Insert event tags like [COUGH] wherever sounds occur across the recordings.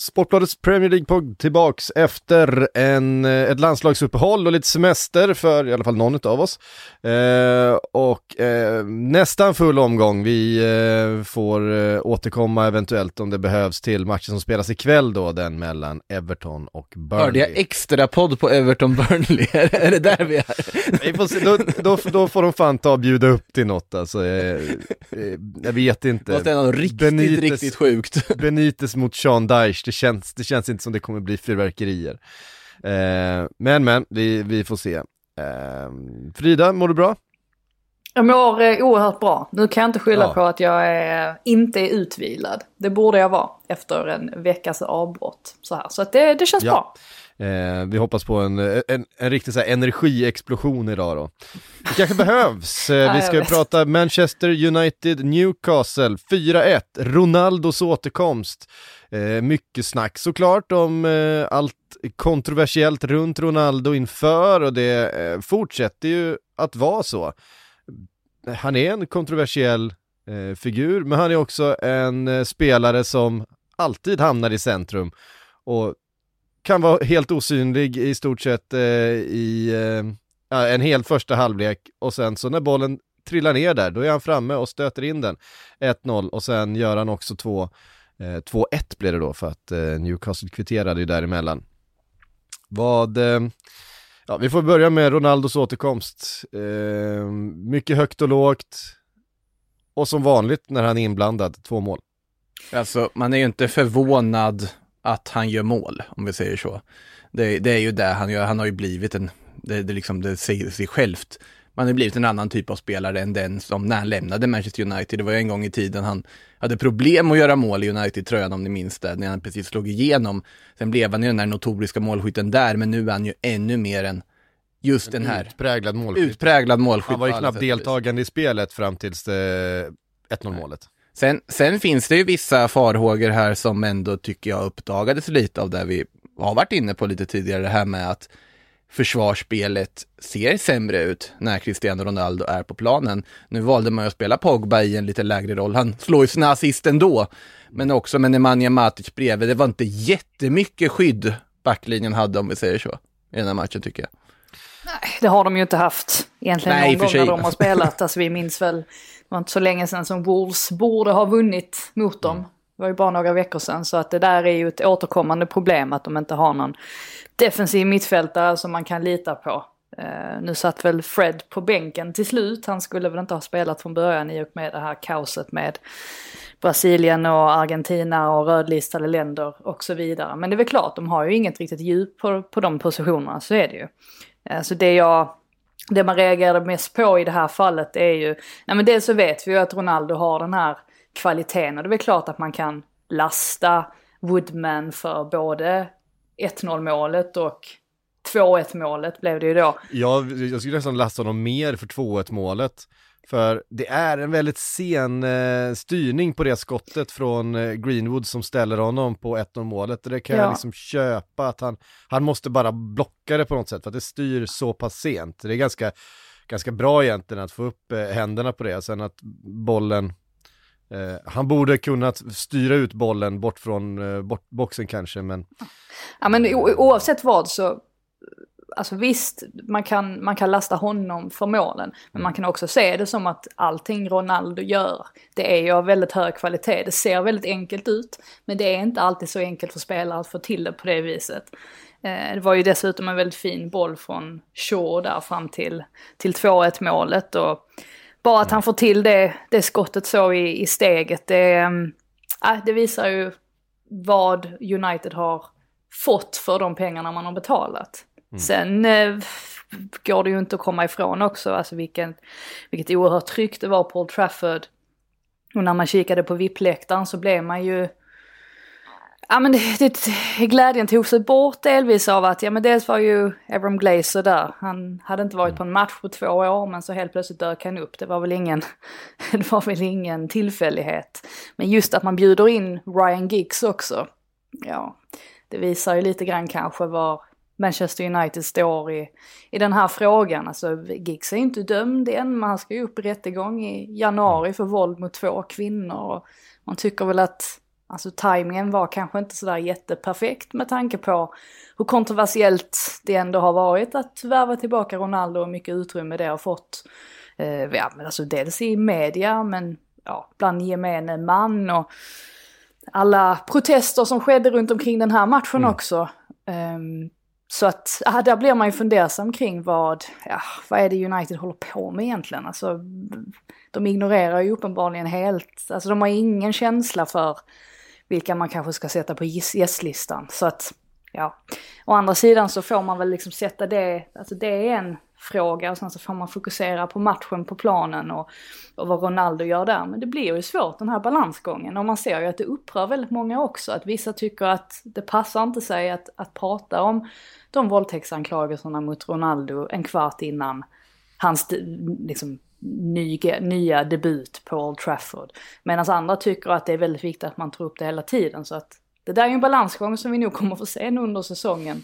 Sportbladets Premier League-podd tillbaks efter en, eh, ett landslagsuppehåll och lite semester för i alla fall någon av oss. Eh, och eh, nästan full omgång. Vi eh, får eh, återkomma eventuellt om det behövs till matchen som spelas ikväll då, den mellan Everton och Burnley. Hörde jag extra podd på Everton Burnley? [LAUGHS] är det där vi är? [LAUGHS] Se, då, då, då får de fan ta och bjuda upp till något alltså. Eh, eh, jag vet inte. Måste ändå riktigt, riktigt sjukt. Benitez mot Sean Dyche, känns, det känns inte som det kommer bli fyrverkerier. Eh, men men, vi, vi får se. Eh, Frida, mår du bra? Jag mår eh, oerhört bra. Nu kan jag inte skylla Ja. på att jag är, inte är utvilad. Det borde jag vara efter en veckas avbrott. Så, här. så att det, det känns Ja. bra. Eh, vi hoppas på en, en, en riktig så här, energiexplosion idag då. Det kanske behövs. Eh, vi ska prata Manchester United, Newcastle, 4-1, Ronaldos återkomst. Eh, mycket snack såklart om eh, allt kontroversiellt runt Ronaldo inför och det eh, fortsätter ju att vara så. Han är en kontroversiell eh, figur, men han är också en eh, spelare som alltid hamnar i centrum och kan vara helt osynlig i stort sett eh, i eh, en hel första halvlek och sen så när bollen trillar ner där, då är han framme och stöter in den 1-0 och sen gör han också 2-1 eh, blev det då för att eh, Newcastle kvitterade ju däremellan. Vad, eh, ja vi får börja med Ronaldos återkomst. Eh, mycket högt och lågt och som vanligt när han är inblandad, två mål. Alltså, man är ju inte förvånad att han gör mål, om vi säger så. Det, det är ju det han gör, han har ju blivit en, det, det, liksom, det säger sig självt. Man har blivit en annan typ av spelare än den som när han lämnade Manchester United. Det var ju en gång i tiden han hade problem att göra mål i United-tröjan om ni minns det, när han precis slog igenom. Sen blev han ju den där notoriska målskytten där, men nu är han ju ännu mer än just den här Utpräglad målskytt. utpräglad målskytt. Han var ju knappt deltagande i spelet fram tills eh, 1-0 målet. Sen, sen finns det ju vissa farhågor här som ändå tycker jag uppdagades lite av det vi har varit inne på lite tidigare, det här med att försvarsspelet ser sämre ut när Cristiano Ronaldo är på planen. Nu valde man ju att spela Pogba i en lite lägre roll. Han slår ju sina assist ändå. Men också med Nemanja Matic bredvid. Det var inte jättemycket skydd backlinjen hade om vi säger så. I den här matchen tycker jag. Det har de ju inte haft egentligen Nej, någon gång när de har spelat. Alltså vi minns väl, var inte så länge sedan som Wolves borde ha vunnit mot dem. Det var ju bara några veckor sedan. Så att det där är ju ett återkommande problem att de inte har någon defensiv mittfältare som man kan lita på. Eh, nu satt väl Fred på bänken till slut. Han skulle väl inte ha spelat från början i och med det här kaoset med Brasilien och Argentina och rödlistade länder och så vidare. Men det är väl klart, de har ju inget riktigt djup på, på de positionerna, så är det ju. Eh, Så det jag, det man reagerade mest på i det här fallet är ju, nej men dels så vet vi ju att Ronaldo har den här kvaliteten och det är väl klart att man kan lasta Woodman för både 1-0 målet och 2-1 målet blev det ju då. Ja, jag skulle nästan lasta honom mer för 2-1 målet. För det är en väldigt sen eh, styrning på det skottet från eh, Greenwood som ställer honom på 1-0 målet. Det kan Ja. jag liksom köpa att han, han måste bara blocka det på något sätt för att det styr så pass sent. Det är ganska, ganska bra egentligen att få upp eh, händerna på det. Sen att bollen, eh, han borde kunnat styra ut bollen bort från eh, bort, boxen kanske men Ja men oavsett vad så alltså visst, man kan, man kan lasta honom för målen. Men man kan också se det som att allting Ronaldo gör, det är ju av väldigt hög kvalitet. Det ser väldigt enkelt ut, men det är inte alltid så enkelt för spelare att få till det på det viset. Eh, det var ju dessutom en väldigt fin boll från Shaw där fram till, till 2-1 målet. Och bara att han får till det, det skottet så i, i steget, det, äh, det visar ju vad United har fått för de pengarna man har betalat. Mm. Sen eh, går det ju inte att komma ifrån också, alltså vilken, vilket oerhört tryck det var på Old Trafford. Och när man kikade på VIP-läktaren så blev man ju Ja men det, det, glädjen tog sig bort delvis av att, ja men dels var ju Abram Glazer där. Han hade inte varit på en match på två år men så helt plötsligt dök han upp. Det var väl ingen, [LAUGHS] det var väl ingen tillfällighet. Men just att man bjuder in Ryan Giggs också. Ja, det visar ju lite grann kanske var Manchester United står i, i den här frågan. Alltså Giggs är inte dömd än, men han ska ju upp i rättegång i januari för våld mot två kvinnor. Och man tycker väl att Alltså tajmingen var kanske inte sådär jätteperfekt med tanke på hur kontroversiellt det ändå har varit att värva tillbaka Ronaldo och mycket utrymme det har fått. Eh, ja, men alltså dels i media men ja, bland gemene man och alla protester som skedde runt omkring den här matchen mm. också. Um, så att, ja, där blir man ju fundersam kring vad, ja, vad är det United håller på med egentligen? Alltså, de ignorerar ju uppenbarligen helt, alltså de har ingen känsla för vilka man kanske ska sätta på gästlistan. Så att, ja. Å andra sidan så får man väl liksom sätta det, alltså det är en fråga och sen så får man fokusera på matchen på planen och, och vad Ronaldo gör där. Men det blir ju svårt den här balansgången och man ser ju att det upprör väldigt många också. Att vissa tycker att det passar inte sig att, att prata om de våldtäktsanklagelserna mot Ronaldo en kvart innan hans liksom, nya, nya debut på Old Trafford. Medan andra tycker att det är väldigt viktigt att man tar upp det hela tiden. Så att det där är ju en balansgång som vi nog kommer få se under säsongen.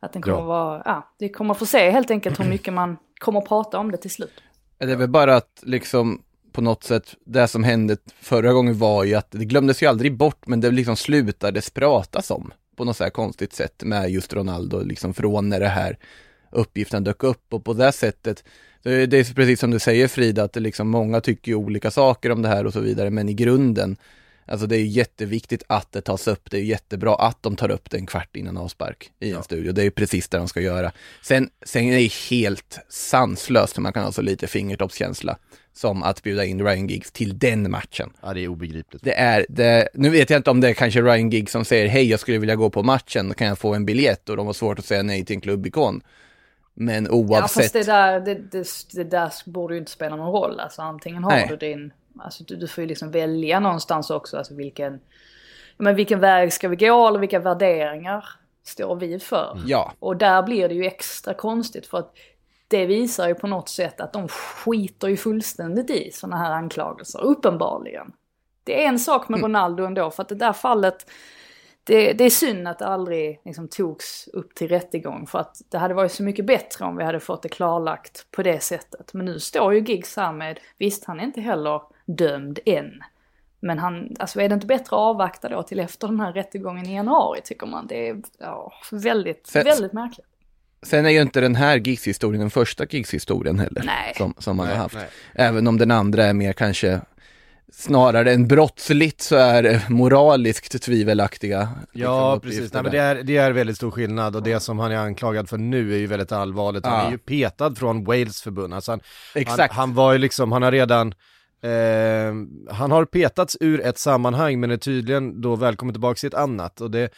Att den kommer ja. vara, ja, vi kommer få se helt enkelt hur mycket man kommer att prata om det till slut. Det är väl bara att liksom på något sätt, det som hände förra gången var ju att det glömdes ju aldrig bort, men det liksom slutades pratas om på något så här konstigt sätt med just Ronaldo, liksom från när det här uppgiften dök upp och på det sättet det är precis som du säger Frida, att det liksom många tycker olika saker om det här och så vidare, men i grunden, alltså det är jätteviktigt att det tas upp. Det är jättebra att de tar upp det en kvart innan avspark i ja. en studio. Det är precis det de ska göra. Sen, sen är det helt sanslöst, man kan ha så lite fingertoppskänsla som att bjuda in Ryan Giggs till den matchen. Ja, det är obegripligt. Det är, det, nu vet jag inte om det är kanske Ryan Giggs som säger hej, jag skulle vilja gå på matchen, kan jag få en biljett? Och de har svårt att säga nej till en klubbikon. Men oavsett. Ja fast det där, det, det, det där borde ju inte spela någon roll. Alltså antingen har Nej. du din, alltså du, du får ju liksom välja någonstans också, alltså vilken, men vilken väg ska vi gå eller vilka värderingar står vi för? Mm. Ja. Och där blir det ju extra konstigt för att det visar ju på något sätt att de skiter ju fullständigt i sådana här anklagelser, uppenbarligen. Det är en sak med mm. Ronaldo ändå, för att det där fallet, det, det, är synd att det aldrig liksom togs upp till rättegång för att det hade varit så mycket bättre om vi hade fått det klarlagt på det sättet. Men nu står ju Giggs här med, visst han är inte heller dömd än. Men han, alltså är det inte bättre att avvakta då till efter den här rättegången i januari tycker man? Det är ja, väldigt, sen, väldigt märkligt. Sen är ju inte den här Giggs-historien den första Giggs-historien heller. Nej. Som, som man nej, har haft. Nej. Även om den andra är mer kanske snarare än brottsligt så är moraliskt tvivelaktiga. Ja, liksom, precis. Nej, men det, är, det är väldigt stor skillnad och det som han är anklagad för nu är ju väldigt allvarligt. Han ja. är ju petad från Wales förbund. Alltså han, Exakt. Han, han, var ju liksom, han har redan eh, han har petats ur ett sammanhang men är tydligen då välkommen tillbaka i ett annat och det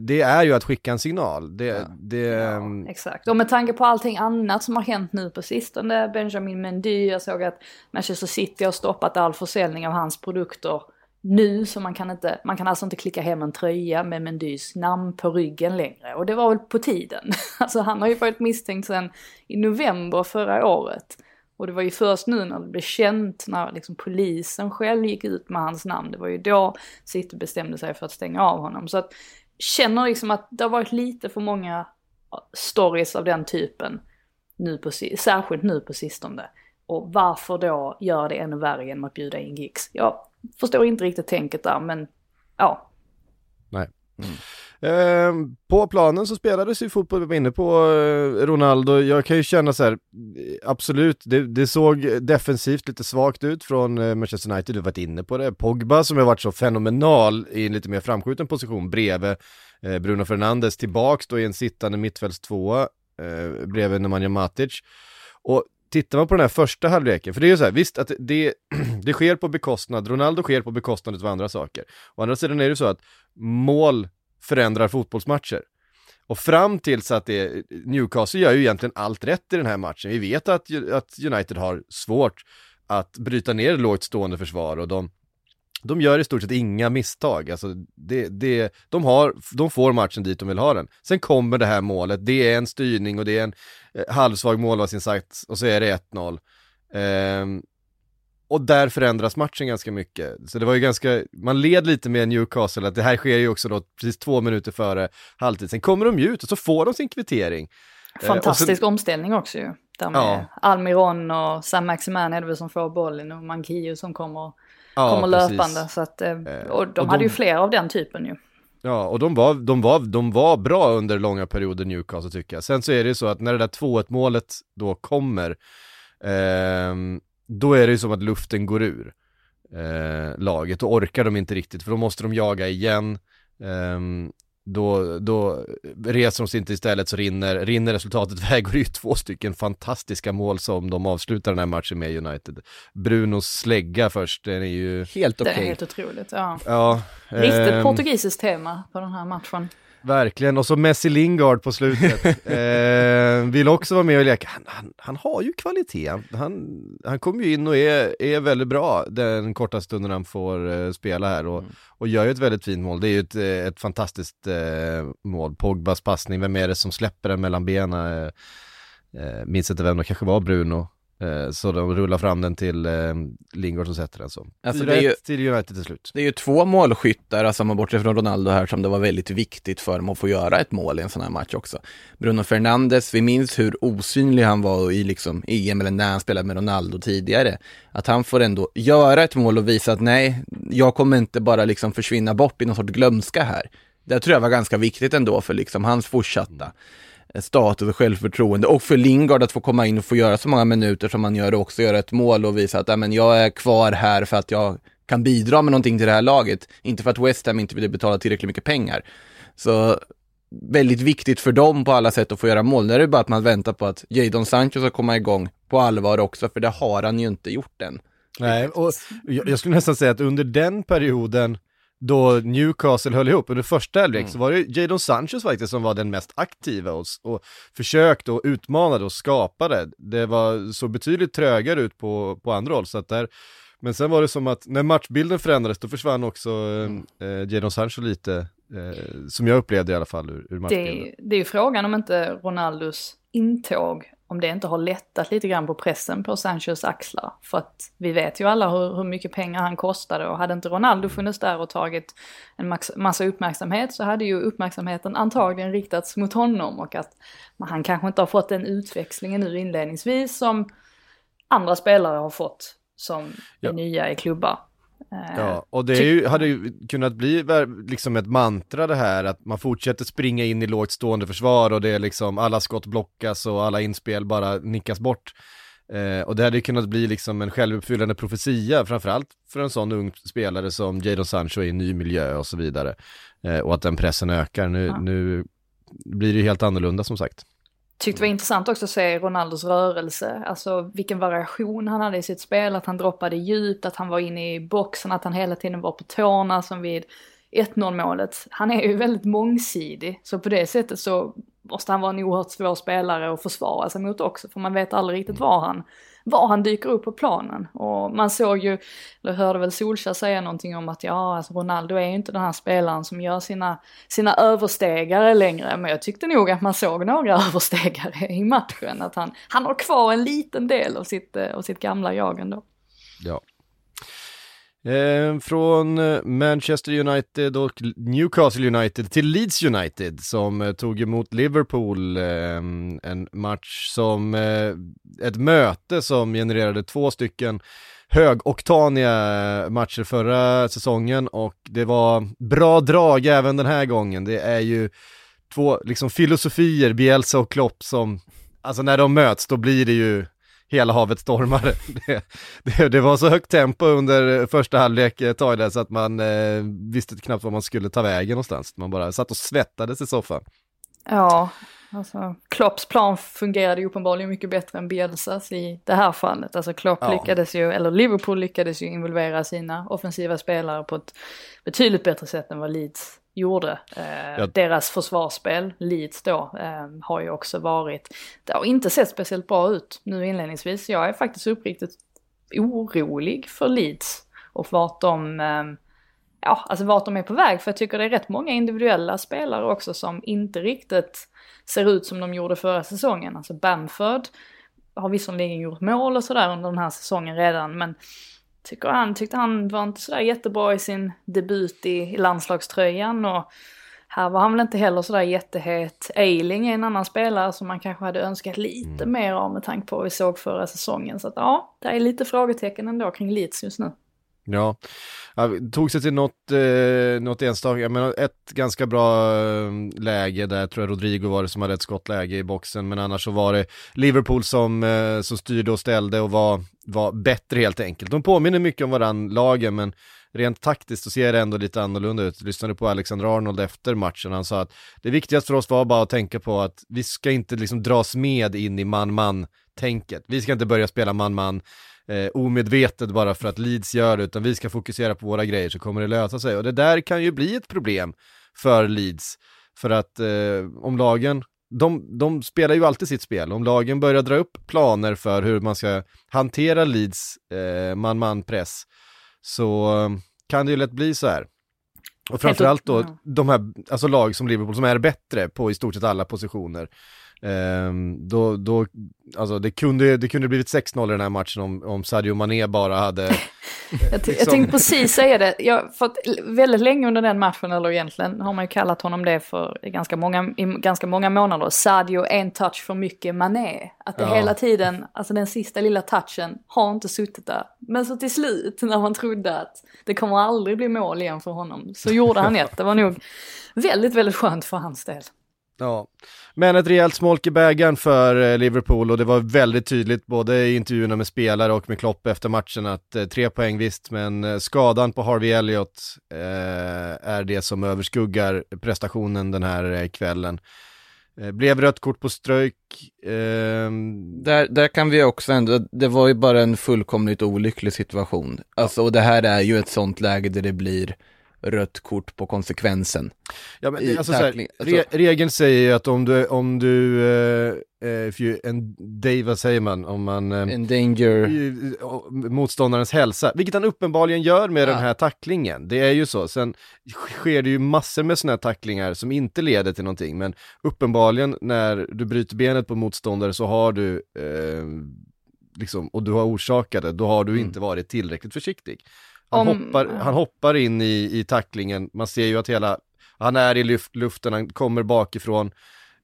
det är ju att skicka en signal. Det, ja. det, ja, ehm, exakt, och med tanke på allting annat som har hänt nu på sistone, Benjamin Mendy, jag såg att Manchester City har stoppat all försäljning av hans produkter nu, så man kan, inte, man kan alltså inte klicka hem en tröja med Mendys namn på ryggen längre. Och det var väl på tiden. [LAUGHS] Alltså han har ju varit misstänkt sedan i november förra året. Och det var ju först nu när det blev känt, när liksom polisen själv gick ut med hans namn, det var ju då City bestämde sig för att stänga av honom. Så att känner liksom att det har varit lite för många stories av den typen, nu på, särskilt nu på sistone. Och varför då göra det ännu värre genom att bjuda in gigs? Jag förstår inte riktigt tänket där, men ja. Nej. Mm. Eh, på planen så spelades ju fotboll, vi var inne på eh, Ronaldo, jag kan ju känna så här, eh, absolut, det, det såg defensivt lite svagt ut från eh, Manchester United, du har varit inne på det, Pogba som har varit så fenomenal i en lite mer framskjuten position bredvid eh, Bruno Fernandes, tillbaks då i en sittande mittfältstvåa eh, bredvid Nemanja Matic. Och tittar man på den här första halvleken, för det är ju så här, visst att det, [CLEARS THROAT] det sker på bekostnad, Ronaldo sker på bekostnad av andra saker. Å andra sidan är det så att mål förändrar fotbollsmatcher. Och fram tills att det, Newcastle gör ju egentligen allt rätt i den här matchen. Vi vet att, att United har svårt att bryta ner lågt stående försvar och de, de gör i stort sett inga misstag. Alltså det, det, de, har, de får matchen dit de vill ha den. Sen kommer det här målet, det är en styrning och det är en eh, halvsvag målvaktsinsats och så är det 1-0. Ehm, och där förändras matchen ganska mycket. Så det var ju ganska, man led lite med Newcastle att det här sker ju också då precis två minuter före halvtid. Sen kommer de ju ut och så får de sin kvittering. Eh, Fantastisk och sen, omställning också ju. Där med Ja. Almiron och Sam Maximan är det väl som får bollen och Manquillo som kommer, ja, kommer precis. löpande. Så att, eh, och de och hade de- ju fler av den typen ju. Ja, och de var, de, var, de var bra under långa perioder Newcastle tycker jag. Sen så är det ju så att när det där 2-1 målet då kommer, ehm, då är det ju som att luften går ur eh, laget. Då orkar de inte riktigt, för då måste de jaga igen. Ehm, då, då reser de sig inte istället så rinner, rinner resultatet [LAUGHS] iväg och det är ju två stycken fantastiska mål som de avslutar den här matchen med United. Brunos slägga först, den är ju, Helt Det okej. är helt otroligt. Ja. ja. Riktigt ehm, portugisiskt tema på den här matchen. Verkligen, och så Messi Lingard på slutet. [LAUGHS] eh, vill också vara med och leka. Han, han, han har ju kvalitet. Han, han, kommer ju in och är, är väldigt bra den korta stunden han får eh, spela här och, och gör ju ett väldigt fint mål. Det är ju ett, eh, ett fantastiskt eh, mål. Pogbas passning, vem är det som släpper den mellan benen? Eh, eh, minns inte vem det kanske var Bruno. Eh, så de rullar fram den till eh, Lingard som sätter den så. Alltså, 4-1 det är ju- till United till slut. Det är ju två målskyttar, alltså man bortser från Ronaldo här, som det var väldigt viktigt för dem att få göra ett mål i en sån här match också. Bruno Fernandes, vi minns hur osynlig han var i liksom EM eller när han spelade med Ronaldo tidigare. Att han får ändå göra ett mål och visa att nej, jag kommer inte bara liksom försvinna bort i någon sorts glömska här. Det tror jag var ganska viktigt ändå för liksom hans fortsatta status och självförtroende och för Lingard att få komma in och få göra så många minuter som han gör och också göra ett mål och visa att men jag är kvar här för att jag kan bidra med någonting till det här laget, inte för att West Ham inte vill betala tillräckligt mycket pengar. Så väldigt viktigt för dem på alla sätt att få göra mål. Nu är det bara att man väntar på att Jadon Sancho ska komma igång på allvar också, för det har han ju inte gjort än. Nej, och jag skulle nästan säga att under den perioden då Newcastle höll ihop under första halvlek så var det Jadon Sanchez faktiskt som var den mest aktiva och, och försökte och utmanade och skapade. Det var så betydligt trögare ut på, på andra håll så att där men sen var det som att när matchbilden förändrades då försvann också eh, eh, Jadon Sancho lite, eh, som jag upplevde i alla fall ur, ur matchbilden. Det, det är ju frågan om inte Ronaldos intåg, om det inte har lättat lite grann på pressen på Sanchos axlar. För att vi vet ju alla hur, hur mycket pengar han kostade och hade inte Ronaldo funnits där och tagit en max, massa uppmärksamhet så hade ju uppmärksamheten antagligen riktats mot honom och att men han kanske inte har fått den utväxlingen nu inledningsvis som andra spelare har fått som Ja. är nya i klubbar. Eh, Ja, och det ju, hade ju kunnat bli liksom ett mantra det här att man fortsätter springa in i lågt stående försvar och det är liksom alla skott blockas och alla inspel bara nickas bort. Eh, och det hade ju kunnat bli liksom en självuppfyllande profetia, framförallt för en sån ung spelare som Jadon Sancho i en ny miljö och så vidare. Eh, och att den pressen ökar. Nu, Ja. nu blir det ju helt annorlunda som sagt. Tyckte det var intressant också att se Ronaldos rörelse, alltså vilken variation han hade i sitt spel, att han droppade djupt, att han var inne i boxen, att han hela tiden var på tårna som vid 1-0 målet. Han är ju väldigt mångsidig, så på det sättet så måste han vara en oerhört svår spelare att försvara sig mot också, för man vet aldrig riktigt var han, var han dyker upp på planen. Och man såg ju, eller hörde väl Solskjaer säga någonting om att ja, alltså Ronaldo är ju inte den här spelaren som gör sina, sina överstegare längre, men jag tyckte nog att man såg några [LAUGHS] överstegare i matchen, att han, han har kvar en liten del av sitt, eh, av sitt gamla jag ändå. Ja. Ehm, eh, från Manchester United och Newcastle United till Leeds United som eh, tog emot Liverpool. Eh, en match som, eh, ett möte som genererade två stycken högoktaniga matcher förra säsongen och det var bra drag även den här gången. Det är ju två liksom filosofier, Bielsa och Klopp som, alltså när de möts då blir det ju hela havet stormare. [LAUGHS] Det, det, det, var så högt tempo under första halvlek ett tag där så att man eh, visste knappt var man skulle ta vägen någonstans. Man bara satt och svettades i soffan. Ja, alltså Klopps plan fungerade ju uppenbarligen mycket bättre än Bielsas i det här fallet. Alltså Klopp ja. lyckades ju, eller Liverpool lyckades ju involvera sina offensiva spelare på ett betydligt bättre sätt än vad Leeds gjorde. Eh, ja. Deras försvarsspel, Leeds då, eh, har ju också varit, det har inte sett speciellt bra ut nu inledningsvis. Jag är faktiskt uppriktigt orolig för Leeds och vart de, eh, ja, alltså vart de är på väg. För jag tycker det är rätt många individuella spelare också som inte riktigt ser ut som de gjorde förra säsongen. Alltså Bamford har visserligen gjort mål och sådär under den här säsongen redan, men tycker han, tyckte han var inte sådär jättebra i sin debut i, landslagströjan och här var han väl inte heller sådär jättehet. Eiling är en annan spelare som man kanske hade önskat lite mm. mer av med tanke på vad vi såg förra säsongen. Så att ja, det är lite frågetecken ändå kring Leeds just nu. Ja, tog sig till något, eh, något enstaka, men ett ganska bra eh, läge där, tror jag Rodrigo var det som hade ett skottläge i boxen, men annars så var det Liverpool som, eh, som styrde och ställde och var, var bättre helt enkelt. De påminner mycket om varandra, lagen, men rent taktiskt så ser det ändå lite annorlunda ut. lyssnade på Alexander Arnold efter matchen, han sa att det viktigaste för oss var bara att tänka på att vi ska inte liksom dras med in i man-man tänket. Vi ska inte börja spela man-man eh, omedvetet bara för att Leeds gör det, utan vi ska fokusera på våra grejer så kommer det lösa sig. Och det där kan ju bli ett problem för Leeds, för att eh, om lagen de, de spelar ju alltid sitt spel. Om lagen börjar dra upp planer för hur man ska hantera Leeds eh, man-man-press så eh, kan det ju lätt bli så här. Och framförallt då de här, alltså lag som Liverpool som är bättre på i stort sett alla positioner. Um, då, då, alltså det kunde, det kunde blivit 6-0 i den här matchen om, om Sadio Mané bara hade... [LAUGHS] jag, liksom... jag tänkte precis säga det, jag, för väldigt länge under den matchen, eller egentligen har man ju kallat honom det för ganska många, i ganska många månader, Sadio en touch för mycket Mané. Att det ja. hela tiden, alltså den sista lilla touchen har inte suttit där. Men så till slut, när man trodde att det kommer aldrig bli mål igen för honom, så gjorde han ett. Det var nog väldigt, väldigt skönt för hans del. Ja, men ett rejält smolk i bägaren för eh, Liverpool och det var väldigt tydligt både i intervjuerna med spelare och med Klopp efter matchen att eh, tre poäng visst, men eh, skadan på Harvey Elliott eh, är det som överskuggar prestationen den här kvällen. Blev rött kort på strök. Ehm, där, där kan vi också ändå, det var ju bara en fullkomligt olycklig situation. Alltså, och det här är ju ett sånt läge där det blir rött kort på konsekvensen. Ja, men, alltså, så här, re alltså- regeln säger ju att om du, om du, uh, if you, en, Dave, vad säger man, om man... Uh, Endanger... Motståndarens hälsa, vilket han uppenbarligen gör med ja. den här tacklingen. Det är ju så. Sen sker det ju massor med sådana här tacklingar som inte leder till någonting, men uppenbarligen när du bryter benet på motståndare så har du uh, liksom, och du har orsakat det, då har du mm. inte varit tillräckligt försiktig. Han, Om... hoppar, han hoppar in i, i tacklingen, man ser ju att hela, han är i luft, luften, han kommer bakifrån.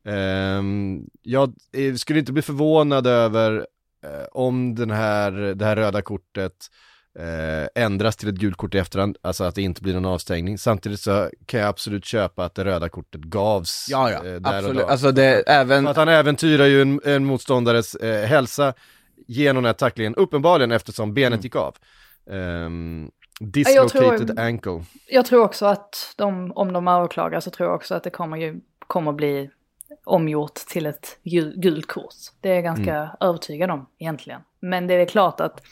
Um, jag skulle inte bli förvånad över uh, om den här, det här röda kortet uh, ändras till ett gult kort i efterhand, alltså att det inte blir någon avstängning. Samtidigt så kan jag absolut köpa att det röda kortet gavs ja, ja, uh, där absolut. och då. Alltså det, även... För att han äventyrar ju en, en motståndares hälsa genom den här tacklingen, uppenbarligen eftersom benet mm. gick av. Um, Dislocated jag tror, ankle. Jag tror också att de, om de överklagar så tror jag också att det kommer ju, kommer bli omgjort till ett gult kort. Det är jag ganska mm. övertygad om egentligen. Men det är klart att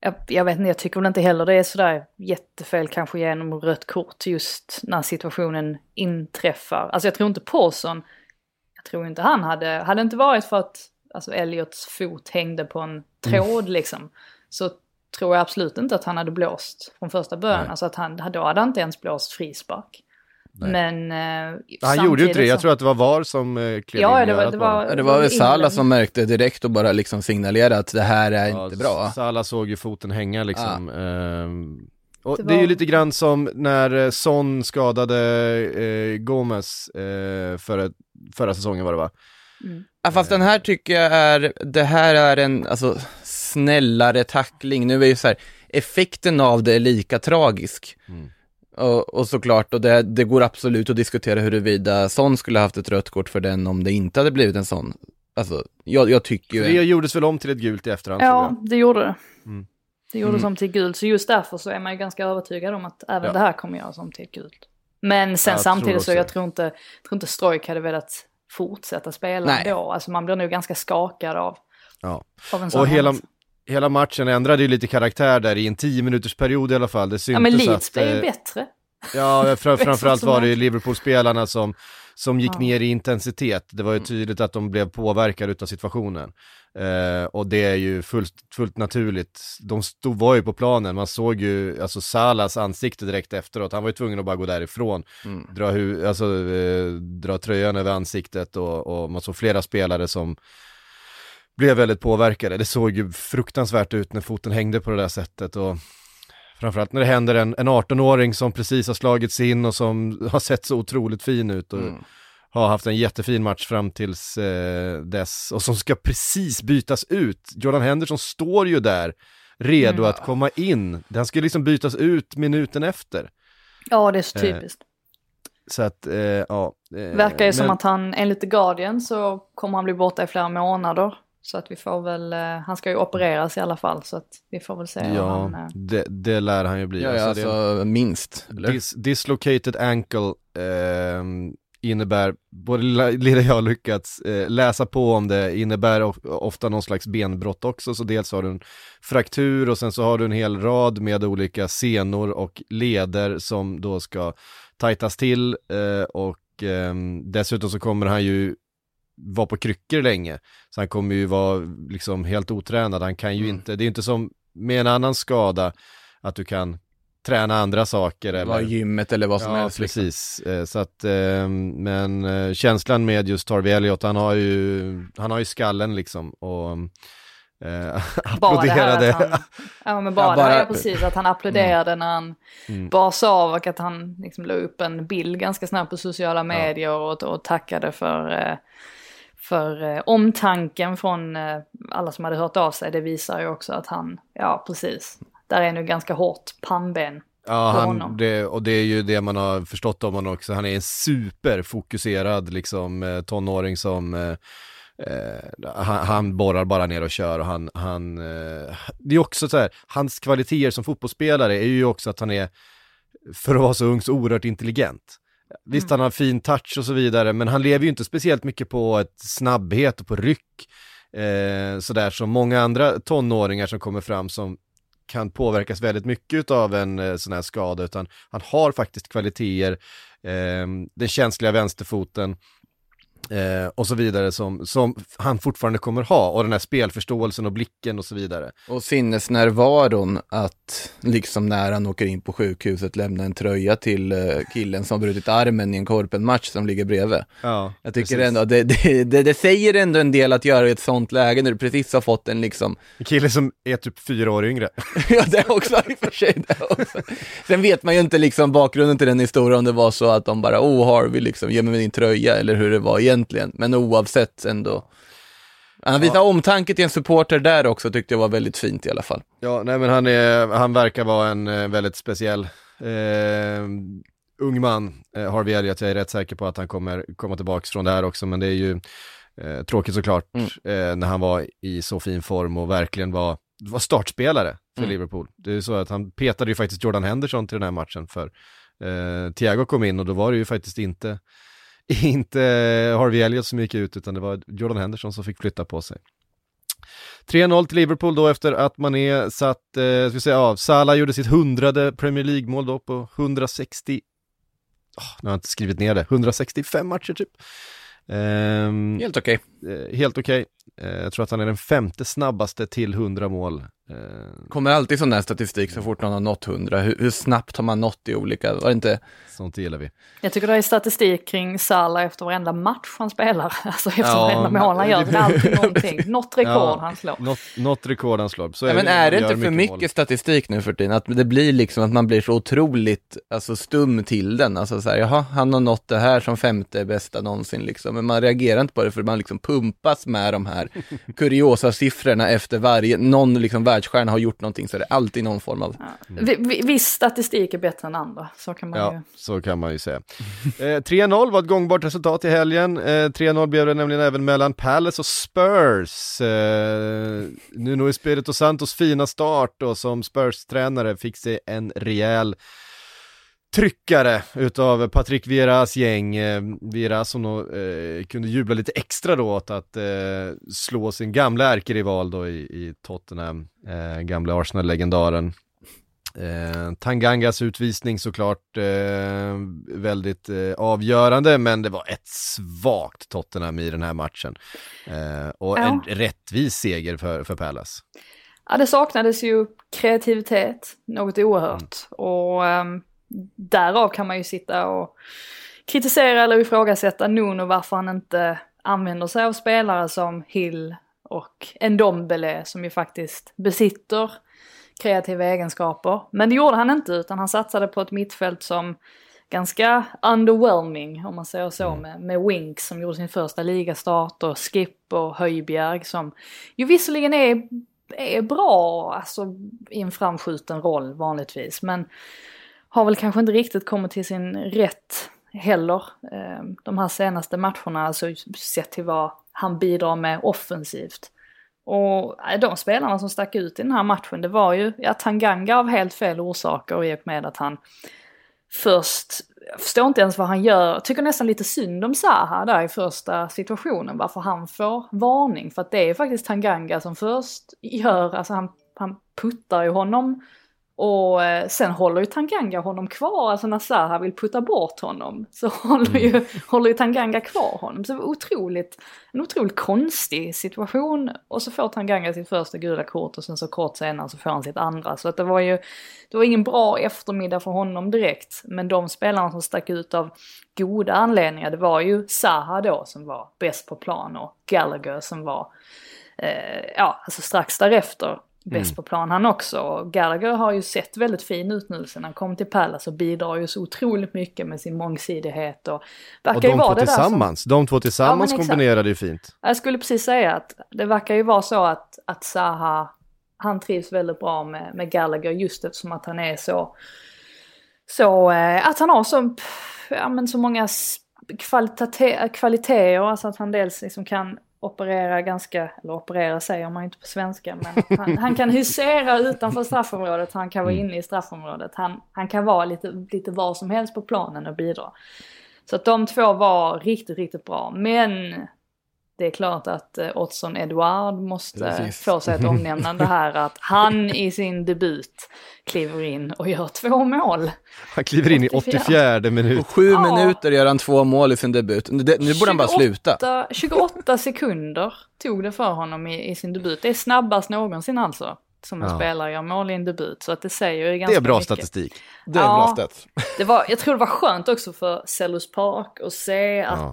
jag, jag, vet inte, jag tycker väl inte heller det är sådär jättefel kanske genom rött kort just när situationen inträffar. Alltså jag tror inte Paulson, jag tror inte han hade, hade inte varit för att alltså Elliots fot hängde på en tråd mm. liksom, så tror jag absolut inte att han hade blåst från första början. Nej. Alltså att han, då hade han inte ens blåst frispark. Nej. Men eh, Han gjorde ju inte det, jag tror att det var VAR som eh, klev ja, in det var, det var, det var väl Salah som märkte direkt och bara liksom signalerade att det här är ja, inte bra. Salah såg ju foten hänga liksom. Ja. Ehm, och det, var... det, är ju lite grann som när eh, Son skadade eh, Gomes eh, förra, förra säsongen var det va? Mm. Ja, fast den här tycker jag är, det här är en, alltså snällare tackling. Nu är ju så här, effekten av det är lika tragisk. Mm. Och, och såklart, och det, det går absolut att diskutera huruvida Son skulle haft ett rött kort för den om det inte hade blivit en sån. Alltså, jag, jag tycker ju... det gjordes väl om till ett gult i efterhand Ja, jag. det gjorde det. Mm. Det gjorde som till gult, så just därför så är man ju ganska övertygad om att även Ja. det här kommer göras om till ett gult. Men sen Jag samtidigt tror så jag tror inte, tror inte Strojk hade velat fortsätta spela Nej. då. Alltså man blir nog ganska skakad av, Ja. av en sån Och hela, händelse. Hela matchen ändrade ju lite karaktär där i en 10 minuters period i alla fall. Det syntes Ja men Leeds att, blev ju eh, bättre. Ja, [LAUGHS] fram, framförallt var det. Liverpool-spelarna som, som gick Ja. ner i intensitet. Det var ju tydligt att de blev påverkade av situationen. Eh, och det är ju fullt, fullt naturligt. De stod, var ju på planen, man såg ju alltså Salas ansikte direkt efteråt. Han var ju tvungen att bara gå därifrån, Mm. dra, hu- alltså, eh, dra tröjan över ansiktet och, och man såg flera spelare som blev väldigt påverkade. Det såg ju fruktansvärt ut när foten hängde på det där sättet. Och Framförallt när det händer en, en 18-åring som precis har slagits in och som [LAUGHS] har sett så otroligt fin ut och Mm. har haft en jättefin match fram tills eh, dess och som ska precis bytas ut. Jordan Henderson står ju där redo Mm. att komma in. Den ska liksom bytas ut minuten efter. Ja det är så Eh, typiskt. Så att, eh, ja. eh, Verkar ju som men- att han, enligt The Guardian så kommer han bli borta i flera månader. Så att vi får väl, eh, han ska ju opereras i alla fall så att vi får väl se Ja, han... eh, det, det lär han ju bli. Ja, ja, Alltså, det- alltså minst. Dis dislocated ankle ehm, innebär, både lilla lilla jag har lyckats eh, läsa på om det, innebär of ofta någon slags benbrott också, så dels har du en fraktur och sen så har du en hel rad med olika senor och leder som då ska tajtas till eh, och ehm, dessutom så kommer han ju vara på kryckor länge, så han kommer ju vara liksom helt otränad, han kan ju Mm. inte, det är inte som med en annan skada att du kan träna andra saker eller Var gymmet eller vad som ja, helst. liksom. precis. Eh, Så att, eh, men eh, känslan med just Harvey Elliot, han har ju, han har ju skallen liksom och eh, [LAUGHS] Bara det här applåderade. han, ja men bara, Ja, bara- är precis att han applåderade när han Mm. bars av och att han liksom la upp en bild ganska snabbt på sociala medier och, och tackade för, eh, för eh, omtanken från eh, alla som hade hört av sig. Det visar ju också att han, ja precis, där är nu ganska hårt pannben. Ja, han, det, och det är ju det man har förstått om honom också. Han är en superfokuserad liksom eh, tonåring som eh, eh, han, han borrar bara ner och kör och han, han eh, det är också så här, hans kvaliteter som fotbollsspelare är ju också att han är, för att vara så ung, så oerhört intelligent. Visst, han har fin touch och så vidare, men han lever ju inte speciellt mycket på ett snabbhet och på ryck. Eh, sådär som många andra tonåringar som kommer fram som kan påverkas väldigt mycket av en eh, sån här skada, utan han har faktiskt kvaliteter, eh, den känsliga vänsterfoten eh, och så vidare som, som han fortfarande kommer ha, och den här spelförståelsen och blicken och så vidare. Och sinnesnärvaron att liksom när han åker in på sjukhuset lämna en tröja till eh, killen som brutit armen i en korpenmatch som ligger bredvid. Ja, Jag tycker precis. ändå, det, det, det, det säger ändå en del att göra i ett sånt läge när du precis har fått en liksom, En kille som är typ fyra år yngre. [LAUGHS] ja det också i och för sig. Sen vet man ju inte liksom bakgrunden till den historien om det var så att de bara, oh Harvey liksom, ge mig din tröja eller hur det var egentligen. Men oavsett ändå. Han visade omtanke till en supporter där också tyckte jag var väldigt fint i alla fall. Ja, nej men han, är, han verkar vara en eh, väldigt speciell eh, ung man, eh, Harvey Elliot. Jag är rätt säker på att han kommer komma tillbaka från det här också, men det är ju eh, tråkigt såklart Mm. eh, när han var i så fin form och verkligen var, var startspelare för Mm. Liverpool. Det är så att han petade ju faktiskt Jordan Henderson till den här matchen för eh, Thiago kom in och då var det ju faktiskt inte [LAUGHS] inte Harvey Elliot som gick ut utan det var Jordan Henderson som fick flytta på sig. 3-0 till Liverpool då efter att man är satt, eh, ska säga, ja, Salah gjorde sitt hundrade Premier League-mål då på 160, oh, nu har jag inte skrivit ner det, 165 matcher typ. Ehm, Helt okej. eh, helt okej. Eh, jag tror att han är den femte snabbaste till 100 mål. Eh, Kommer alltid sån där statistik så fort någon har nått 100. Hur, hur snabbt har man nått i olika, var det inte? sånt gillar vi. Jag tycker det är statistik kring Salah efter varenda match han spelar. [LAUGHS] Alltså efter Ja, varenda mål han gör. Det är alltid [LAUGHS] någonting. Något rekord Ja. han slår. Något, något rekord han slår. Så Ja, men är det inte för mycket mål. statistik nu för tiden? Att det blir liksom att man blir så otroligt alltså, stum till den. Alltså så här, jaha, han har nått det här som femte bästa någonsin liksom. Men man reagerar inte på det för man liksom pumpas med de här [LAUGHS] kuriosa-siffrorna efter varje, någon liksom världsstjärna har gjort någonting så är det alltid någon form av... Vi- Viss statistik är bättre än andra, så kan man ju. Ja, så kan man ju säga. [LAUGHS] Eh, 3-0 var ett gångbart resultat i helgen. Eh, 3-0 blev det nämligen även mellan Palace och Spurs. Eh, Nuno Espirito Santos fina start och som Spurs-tränare fick sig en rejäl tryckare utav Patrick Vieras gäng. Eh, Vieira som nog, eh, kunde jubla lite extra då åt att eh, slå sin gamla ärkerival då i, i Tottenham, eh, gamla Arsenal-legendaren. Eh, Tangangas utvisning såklart eh, väldigt eh, avgörande, men det var ett svagt Tottenham i den här matchen. Och Ja. en rättvis seger för, för Palace. Ja, det saknades ju kreativitet, något oerhört. Och um, därav kan man ju sitta och kritisera eller ifrågasätta Nuno varför han inte använder sig av spelare som Hill och Ndombele som ju faktiskt besitter kreativa egenskaper. Men det gjorde han inte utan han satsade på ett mittfält som ganska underwhelming om man säger så med, med Winks som gjorde sin första ligastart och Skip och Höjbjerg som ju visserligen är, är bra alltså i en framskjuten roll vanligtvis men har väl kanske inte riktigt kommit till sin rätt heller ehm, de här senaste matcherna, alltså sett till vad han bidrar med offensivt. Och de spelarna som stack ut i den här matchen, det var ju, ja, Tanganga av helt fel orsaker i och med att han först, jag förstår inte ens vad han gör, jag tycker nästan lite synd om Zaha där i första situationen, varför han får varning. För att det är faktiskt Tanganga som först gör, alltså han, han puttar ju honom och eh, sen håller ju Tanganga honom kvar, alltså när Zaha vill putta bort honom så håller ju, håller ju Tanganga kvar honom. Så det var otroligt, en otroligt konstig situation och så får Tanganga sitt första gula kort och sen så kort senare så får han sitt andra. Så att det var ju, det var ingen bra eftermiddag för honom direkt. Men de spelarna som stack ut av goda anledningar, det var ju Zaha då som var bäst på plan och Gallagher som var, eh, ja alltså strax därefter bäst på plan han också. Gallagher har ju sett väldigt fin ut nu sen han kom till Palace och bidrar ju så otroligt mycket med sin mångsidighet och verkar Och ju de vara två det där som... tillsammans, de två tillsammans Ja, kombinerade ju fint. Jag skulle precis säga att det verkar ju vara så att, att Zaha, han trivs väldigt bra med, med Gallagher just eftersom att han är så, så eh, att han har så, ja, men så många kvaliteter, alltså att han dels liksom kan operera ganska, eller operera säger man inte på svenska, men han, han kan husera utanför straffområdet, han kan vara inne i straffområdet, han, han kan vara lite, lite var som helst på planen och bidra. Så att de två var riktigt, riktigt bra. Men det är klart att eh, Ottson Edouard måste Precis. få sig ett [LAUGHS] omnämnande här att han i sin debut kliver in och gör två mål. Han kliver in i 84. 84 minut. På sju Ja. minuter gör han två mål i sin debut. Nu, det- nu borde han bara sluta. 28 28 sekunder tog det för honom i, i sin debut. Det är snabbast någonsin alltså. Som en Ja. spelare gör mål i en debut. Så att det säger ju Det ganska är bra mycket. statistik. Det är Ja. bra stats. Det var, jag tror det var skönt också för Sellers Park att se att, ja.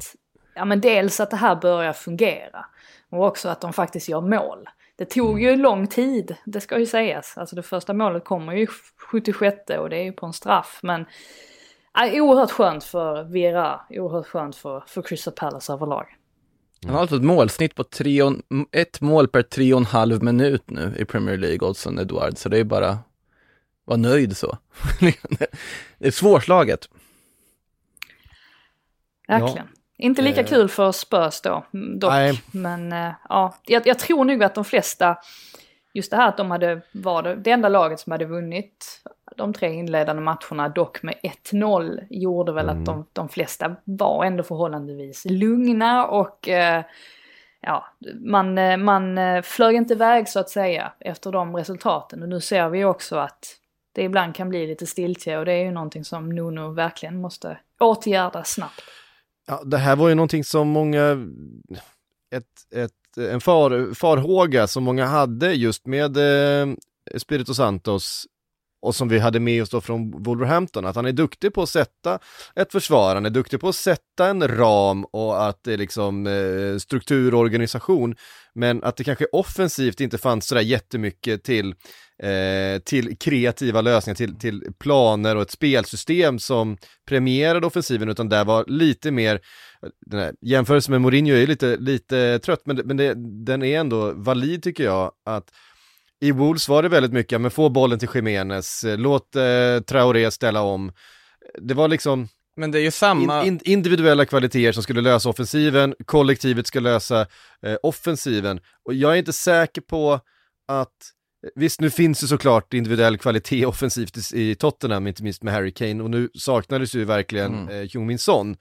Men dels att det här börjar fungera. Och också att de faktiskt gör mål. Det tog ju lång tid, det ska ju sägas. Alltså det första målet kommer ju 76 och det är ju på en straff. Men ja, oerhört skönt för Vera, oerhört skönt för, för Crystal Palace överlag. Han har alltså ett målsnitt på tre och, ett mål per tre och en halv minut nu i Premier League, Olsson Edward. Så det är bara, var nöjd så. [LAUGHS] det är svårslaget. Verkligen. Inte lika Eh. kul för Spurs då, mm, dock. Nej. Men eh, ja, jag, jag tror nog att de flesta, just det här att de hade, var det, det enda laget som hade vunnit de tre inledande matcherna, dock med 1-0, gjorde väl att de, de flesta var ändå förhållandevis lugna och eh, ja, man, man flög inte iväg så att säga efter de resultaten. Och nu ser vi också att det ibland kan bli lite stiltje och det är ju någonting som Nuno verkligen måste åtgärda snabbt. Ja, det här var ju någonting som många, ett, ett, en far, farhåga som många hade just med eh, Spirito Santos och som vi hade med oss då från Wolverhampton, att han är duktig på att sätta ett försvar, han är duktig på att sätta en ram och att det är liksom eh, struktur och organisation, men att det kanske offensivt inte fanns sådär jättemycket till eh, till kreativa lösningar, till, till planer och ett spelsystem som premierade offensiven, utan där var lite mer, den här jämförelsen med Mourinho är lite, lite trött, men, men det, den är ändå valid tycker jag, att i Wolves var det väldigt mycket, men få bollen till Jiménez, låt eh, Traoré ställa om. Det var liksom, Men det är ju samma... in, in, individuella kvaliteter som skulle lösa offensiven, kollektivet ska lösa eh, offensiven. Och jag är inte säker på att, visst nu finns det såklart individuell kvalitet [LAUGHS] offensivt i, Tottenham, inte minst med Harry Kane, och nu saknades ju verkligen Mm. eh, Heung-Min Son,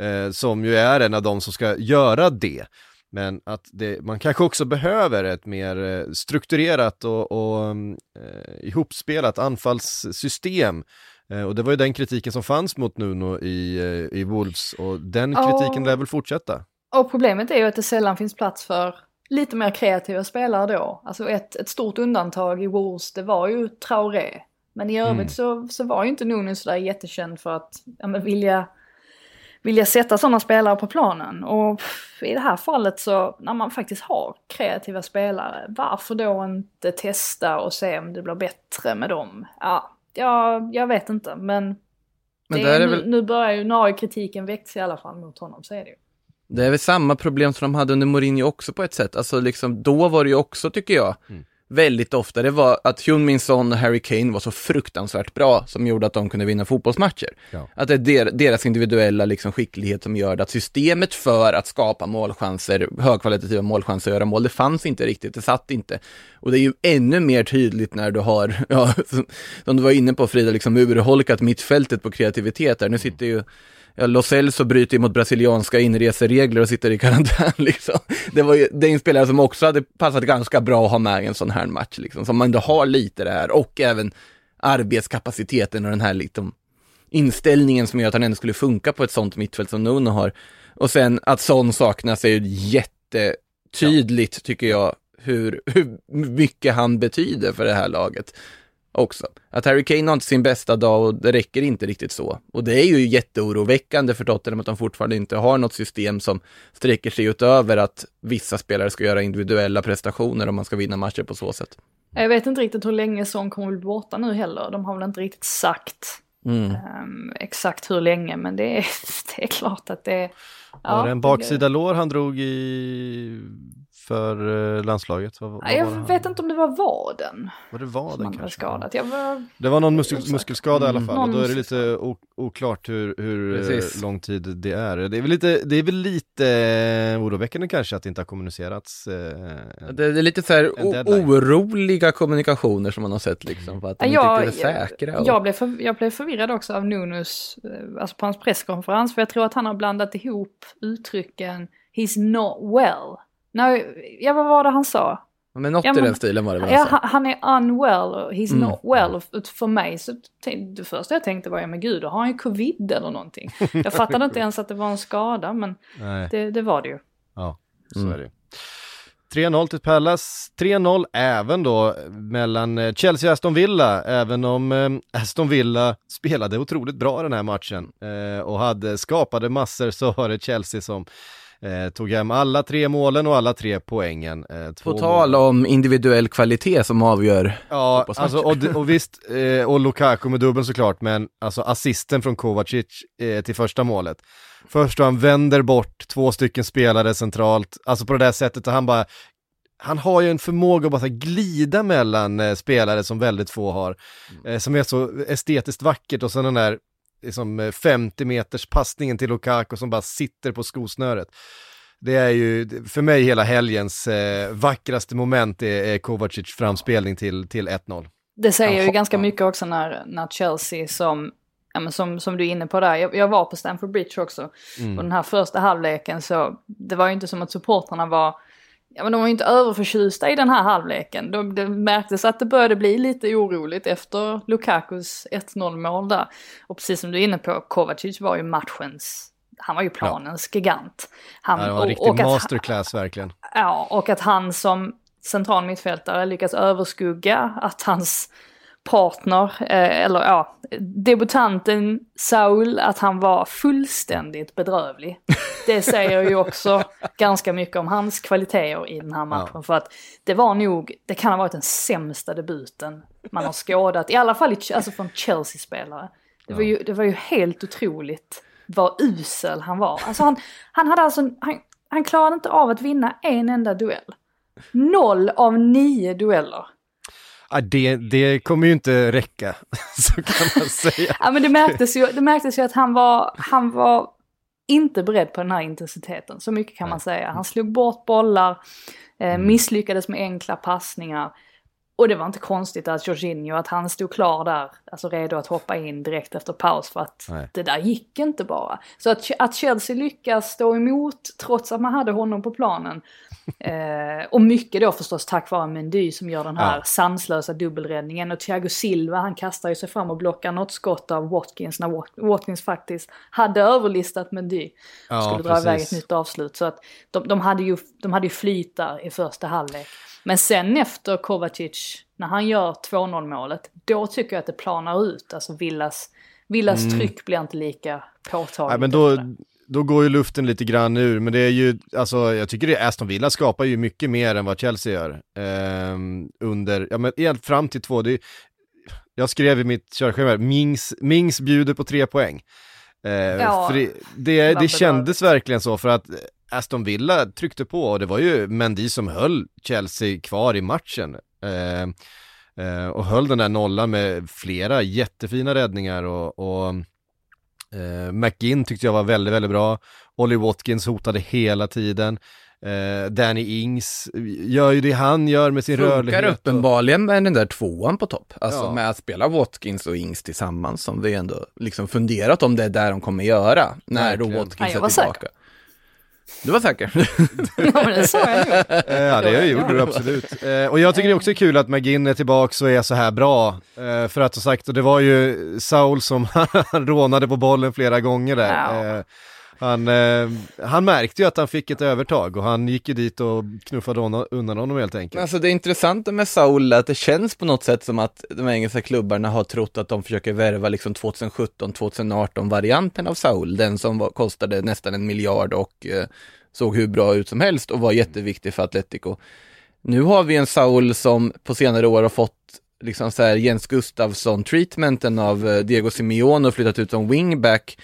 eh, som ju är en av de som ska göra det. Men att det, man kanske också behöver ett mer eh, strukturerat och, och mm, eh, ihopspelat anfallssystem. Eh, och det var ju den kritiken som fanns mot Nuno i, eh, i Wolves och den kritiken lär väl fortsätta. Och problemet är ju att det sällan finns plats för lite mer kreativa spelare då. Alltså ett, ett stort undantag i Wolves, det var ju Traoré. Men i övrigt Mm. så, så var ju inte Nuno sådär jättekänd för att ja, men vilja, vilja sätta sådana spelare på planen. Och i det här fallet så, när man faktiskt har kreativa spelare, varför då inte testa och se om det blir bättre med dem? Ja, ja jag vet inte, men, Men det är, är nu, väl- nu börjar ju, nu har ju kritiken växt i alla fall mot honom, så är det ju. Det är väl samma problem som de hade under Mourinho också på ett sätt. Alltså liksom, då var det ju också, tycker jag, väldigt ofta, det var att Heung-Min Son och Harry Kane var så fruktansvärt bra som gjorde att de kunde vinna fotbollsmatcher. Ja. Att det är der, deras individuella liksom, skicklighet som gör att systemet för att skapa målchanser, högkvalitativa målchanser och göra mål, det fanns inte riktigt, det satt inte. Och det är ju ännu mer tydligt när du har, [LAUGHS] ja, som, som du var inne på Frida, liksom urholkat mittfältet på kreativitet där. Nu sitter ju Ja, Los Celso bryter ju mot brasilianska inreseregler och sitter i karantän [LAUGHS] liksom. Det var ju, det är en spelare som också hade passat ganska bra att ha med i en sån här match liksom, som ändå har lite det här och även arbetskapaciteten och den här liksom inställningen som gör att han ändå skulle funka på ett sånt mittfält som Nuno har. Och sen att sån saknas är ju jättetydligt tycker jag, hur, hur mycket han betyder för det här laget också. Att Harry Kane har inte sin bästa dag och det räcker inte riktigt så. Och det är ju jätteoroväckande för Tottenham att de fortfarande inte har något system som sträcker sig utöver att vissa spelare ska göra individuella prestationer om man ska vinna matcher på så sätt. Jag vet inte riktigt hur länge Son kommer att bli borta nu heller. De har väl inte riktigt sagt Mm. ehm, exakt hur länge, men det är, [LAUGHS] det är klart att det... var det en baksida lår han drog i för eh, landslaget? Vad, vad Ja, jag det vet inte om det var vaden Vad det var som den han var kanske? skadat. Jag var, Det var någon muskel, muskelskada i alla fall, Någon och då är det lite oklart hur, hur eh, Precis. lång tid det är. Det är väl lite, det är väl lite eh, oroväckande kanske att det inte har kommunicerats. Eh, Det är lite så här En oroliga kommunikationer som man har sett liksom, för att de jag, inte är säkra. och- jag, blev för, jag blev förvirrad också av Nunos, eh, alltså på hans presskonferens, för jag tror att han har blandat ihop uttrycken “He's not well”. Nej, ja vad var det han sa? Men något Ja, i men- den stilen var det väl Ja, han sa. han, han är unwell och he's Mm. not well. För mig så det första jag tänkte var, ja men gud, då har han ju covid eller någonting. [LAUGHS] Jag fattade inte ens att det var en skada, men det, det var det ju. ja, så Mm. är det. 3-0 till Palace, 3-0 även då mellan eh, Chelsea och Aston Villa, även om eh, Aston Villa spelade otroligt bra den här matchen eh, och hade skapade massor så var det Chelsea som eh, tog hem alla tre målen och alla tre poängen. Eh, två På tal mål. om individuell kvalitet som avgör Ja, alltså, och, och visst, eh, och Lukaku med dubbeln såklart, men alltså assisten från Kovacic eh, till första målet. Först då han vänder bort två stycken spelare centralt, alltså på det där sättet, och han bara, han har ju en förmåga att bara glida mellan eh, spelare som väldigt få har, eh, som är så estetiskt vackert och sen den där liksom, eh, 50 meters passningen till Lukaku som bara sitter på skosnöret. Det är ju, för mig hela helgens eh, vackraste moment är, är Kovacic framspelning till, till 1-0. Det säger ju ganska mycket också när, när Chelsea som, ja, men som, som du är inne på där, jag, jag var på Stamford Bridge också. Och den här första halvleken så, det var ju inte som att supportrarna var, ja men de var ju inte överförtjusta i den här halvleken. De, det märktes att det började bli lite oroligt efter Lukakus 1-0 mål där. Och precis som du är inne på, Kovacic var ju matchens, han var ju planens gigant. Han, Ja, det var en och- riktig och att- masterclass verkligen. Ja, och att han som central mittfältare lyckas överskugga att hans partner, eh, eller ja, debutanten Saul, att han var fullständigt bedrövlig. Det säger ju också ganska mycket om hans kvaliteter i den här matchen. Ja. För att det var nog, det kan ha varit den sämsta debuten man har skådat, i alla fall i, alltså från Chelsea-spelare. Det var, ju, det var ju helt otroligt vad usel han var. Alltså han, han hade alltså, han, han klarade inte av att vinna en enda duell. Noll av nio dueller. Ja, det, det kommer ju inte räcka, [LAUGHS] så kan man [LAUGHS] säga. ja, men det märktes, ju, det märktes ju att han var, han var inte beredd på den här intensiteten, så mycket kan man säga. Han slog bort bollar, eh, mm. misslyckades med enkla passningar. Och det var inte konstigt att Jorginho, att han stod klar där, alltså redo att hoppa in direkt efter paus för att Nej. det där gick inte bara. Så att, att Chelsea lyckas stå emot trots att man hade honom på planen. [LAUGHS] eh, och mycket då förstås tack vare Mendy som gör den här ja. sanslösa dubbelräddningen. Och Thiago Silva han kastar ju sig fram och blockar något skott av Watkins när Watkins faktiskt hade överlistat Mendy. Ja, skulle dra iväg ett nytt avslut. Så att de, de, hade ju, de hade ju flyt där i första halvlek. Men sen efter Kovacic, när han gör 2-0 målet, då tycker jag att det planar ut. Alltså Villas, Villas mm. tryck blir inte lika påtagligt. Nej, men då, då går ju luften lite grann ur, men det är ju, alltså jag tycker det är Aston Villa skapar ju mycket mer än vad Chelsea gör. Eh, under, ja men helt fram till två, det, jag skrev i mitt körschema, Mings, Mings bjuder på tre poäng. Eh, ja, det, det, det kändes verkligen så för att Aston Villa tryckte på och det var ju Mendy som höll Chelsea kvar i matchen. Eh, eh, och höll den där nollan med flera jättefina räddningar och, och eh, McGinn tyckte jag var väldigt, väldigt bra. Ollie Watkins hotade hela tiden. Eh, Danny Ings gör ju det han gör med sin Funkar rörlighet. Funkar uppenbarligen med den där tvåan på topp. Alltså ja. med att spela Watkins och Ings tillsammans som vi ändå liksom funderat om det är där de kommer göra. När Verkligen. då Watkins är tillbaka. Säker. Du var säker? [LAUGHS] ja, men det sa jag nog. Eh, ja, det gjorde du absolut. Eh, och jag tycker det också är kul att McGinn är tillbaka och är så här bra. Eh, för att ha sagt, och det var ju Saul som [LAUGHS] rånade på bollen flera gånger där. Ja. Han, eh, han märkte ju att han fick ett övertag och han gick ju dit och knuffade undan honom helt enkelt. Alltså det intressanta med Saul är att det känns på något sätt som att de engelska klubbarna har trott att de försöker värva liksom 2017-2018 varianten av Saul, den som var, kostade nästan en miljard och eh, såg hur bra ut som helst och var jätteviktig för Atletico. Nu har vi en Saul som på senare år har fått liksom så här Jens Gustafsson-treatmenten av eh, Diego Simeone och flyttat ut som wingback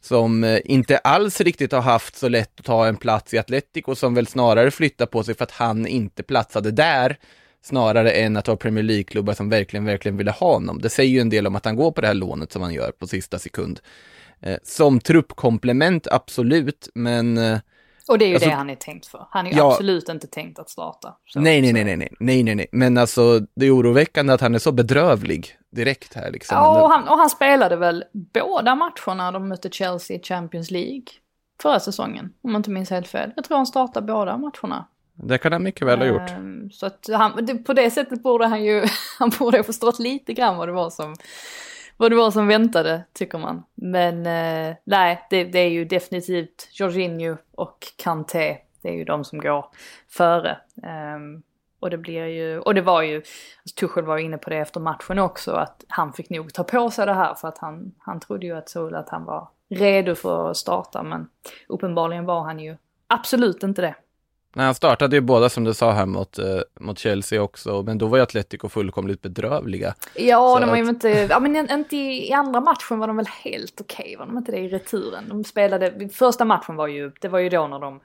som eh, inte alls riktigt har haft så lätt att ta en plats i Atletico, som väl snarare flyttar på sig för att han inte platsade där, snarare än att ha Premier League-klubbar som verkligen, verkligen ville ha honom. Det säger ju en del om att han går på det här lånet som han gör på sista sekund. Eh, som truppkomplement, absolut, men eh, och det är ju alltså, det han är tänkt för. Han är ju ja, absolut inte tänkt att starta. Så, nej, nej, nej, nej, nej, nej, nej, men alltså det är oroväckande att han är så bedrövlig direkt här liksom. Ja, och han, och han spelade väl båda matcherna de mötte Chelsea i Champions League förra säsongen, om jag inte minns helt fel. Jag tror han startade båda matcherna. Det kan han mycket väl ha gjort. Ehm, så att han, på det sättet borde han ju, [LAUGHS] han borde ha förstått lite grann vad det var som vad det var som väntade, tycker man. Men eh, nej, det, det, är ju definitivt Jorginho och Kanté. Det är ju de som går före. Um, och det blir ju, och det var ju, alltså Tuchel var inne på det efter matchen också, att han fick nog ta på sig det här för att han, han trodde ju att Sol att han var redo för att starta, men uppenbarligen var han ju absolut inte det. Nej, han startade ju båda som du sa här mot, eh, mot Chelsea också, men då var ju Atletico fullkomligt bedrövliga. Ja, Så de var ju att... inte, ja men inte i, i, andra matchen var de väl helt okej, okay, var de inte det i returen? De spelade, första matchen var ju, det var ju då när de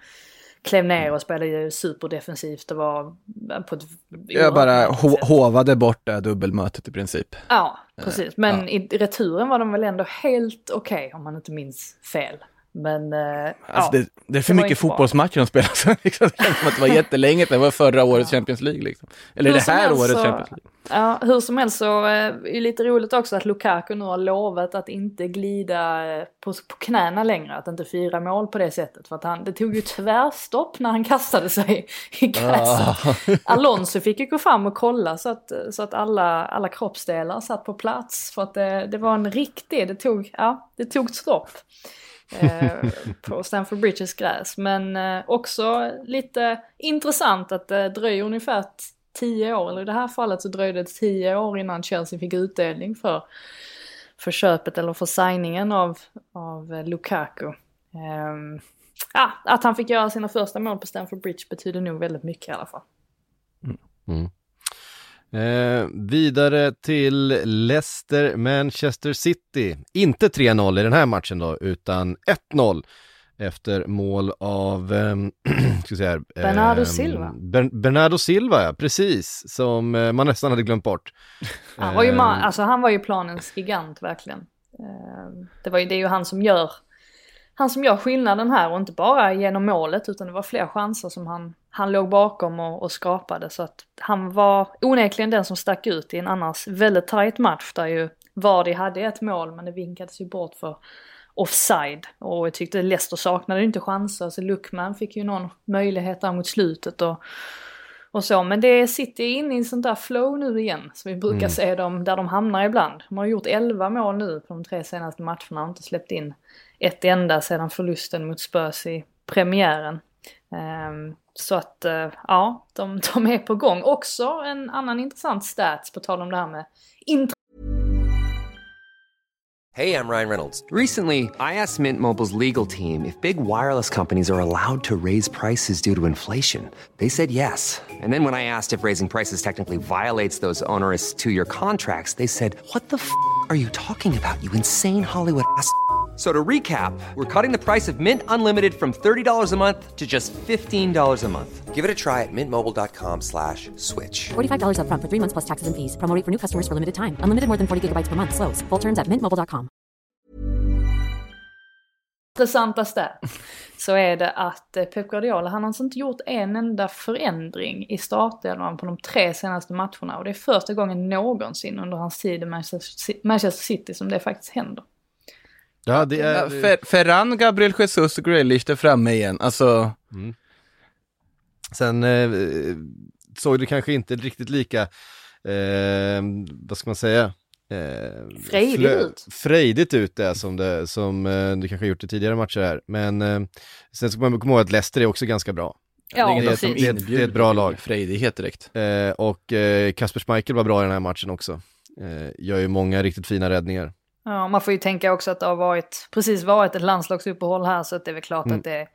klev ner och spelade superdefensivt och var på ett... Jag bara ho hovade bort det dubbelmötet i princip. Ja, precis. Men ja. i returen var de väl ändå helt okej, okay, om man inte minns fel. Men eh, alltså ja, det, det, är för mycket fotbollsmatcher de spelar. [LAUGHS] liksom, det känns som att det var jättelänge det var förra årets. Champions League. Liksom. Eller hur det här årets så, Champions League. Ja, hur som helst så eh, är det lite roligt också att Lukaku nu har lovat att inte glida eh, på, på knäna längre, att inte fira mål på det sättet. För att han, det tog ju tvärstopp när han kastade sig i gräset. Ah. Alonso fick ju gå fram och kolla så att, så att alla, alla kroppsdelar satt på plats. För att det, det var en riktig, det tog, ja, det tog stopp eh, på Stamford Bridges gräs. Men eh, också lite intressant att det dröjer ungefär tio år, eller i det här fallet så dröjde det tio år innan Chelsea fick utdelning för, för köpet eller för signingen av, av eh, Lukaku. Eh, ja, att han fick göra sina första mål på Stamford Bridge betyder nog väldigt mycket i alla fall. Mm. mm. Eh, vidare till Leicester, Manchester City. Inte 3-0 i den här matchen då, utan 1-0 efter mål av, eh, [CLEARS THROAT] ska säga, eh, Bernardo Silva. Ber Bernardo Silva, ja, precis, som eh, man nästan hade glömt bort. [LAUGHS] Han var ju, man, alltså, han var ju planens gigant verkligen. Eh, det, var ju, det är ju han som gör han som gör skillnaden här och inte bara genom målet utan det var fler chanser som han, han låg bakom och, och skapade så att han var onekligen den som stack ut i en annars väldigt tight match där ju Vardy hade ett mål men det vinkades ju bort för offside och jag tyckte Leicester saknade inte chanser så Luckman fick ju någon möjlighet där mot slutet och och så. Men det sitter inne i sånt där flow nu igen, som vi brukar mm. se dem, där de hamnar ibland. De har gjort 11 mål nu på de tre senaste matcherna och inte släppt in ett enda sedan förlusten mot Spurs i premiären. Um, så att uh, ja, de, [LAUGHS] de är på gång. Också en annan intressant stats på tal om det här med Hey, I'm Ryan Reynolds. Recently, I asked Mint Mobile's legal team if big wireless companies are allowed to raise prices due to inflation. They said yes. And then when I asked if raising prices technically violates those onerous two-year contracts, they said, "What the f*** are you talking about? You insane Hollywood ass." So to recap, we're cutting the price of Mint Unlimited from $30 a month to just $15 a month. Give it a try at mintmobile.com slash switch. $45 up front for three months plus taxes and fees. Promo for new customers for limited time. Unlimited more than 40 gigabytes per month. Slows. Full terms at mintmobile.com. Intressantaste [LAUGHS] så är det att eh, Pep Guardiola, han har alltså inte gjort en enda förändring i startelvan på de tre senaste matcherna. Och det är första gången någonsin under hans tid i Manchester City som det faktiskt händer. Ja, det är... Fer Ferran, Gabriel Jesus och Grealish är framme igen, alltså. Mm. Sen eh, såg det kanske inte riktigt lika, eh, vad ska man säga? Eh, frejdigt ut. Frejdigt ut det som det, som eh, det kanske har gjort i tidigare matcher här. Men eh, sen ska man komma ihåg att Leicester är också ganska bra. Ja, det, är, precis. det, är, det är ett bra lag. Frejdighet direkt. Eh, och eh, Kasper Schmeichel var bra i den här matchen också. Eh, gör ju många riktigt fina räddningar. Ja, man får ju tänka också att det har varit, precis varit ett landslagsuppehåll här så att det är väl klart mm. att det,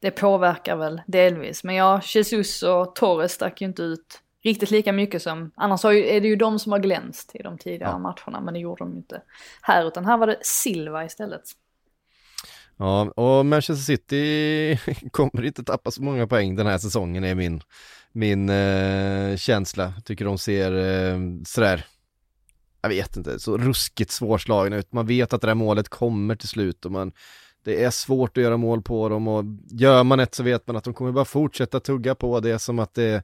det påverkar väl delvis. Men ja, Jesus och Torres stack ju inte ut riktigt lika mycket som, annars ju, är det ju de som har glänst i de tidigare ja. matcherna, men det gjorde de ju inte här, utan här var det Silva istället. Ja, och Manchester City [LAUGHS] kommer inte tappa så många poäng den här säsongen är min, min eh, känsla. Tycker de ser eh, sådär jag vet inte, så ruskigt svårslagna ut. Man vet att det där målet kommer till slut och man, det är svårt att göra mål på dem och gör man ett så vet man att de kommer bara fortsätta tugga på det som att det,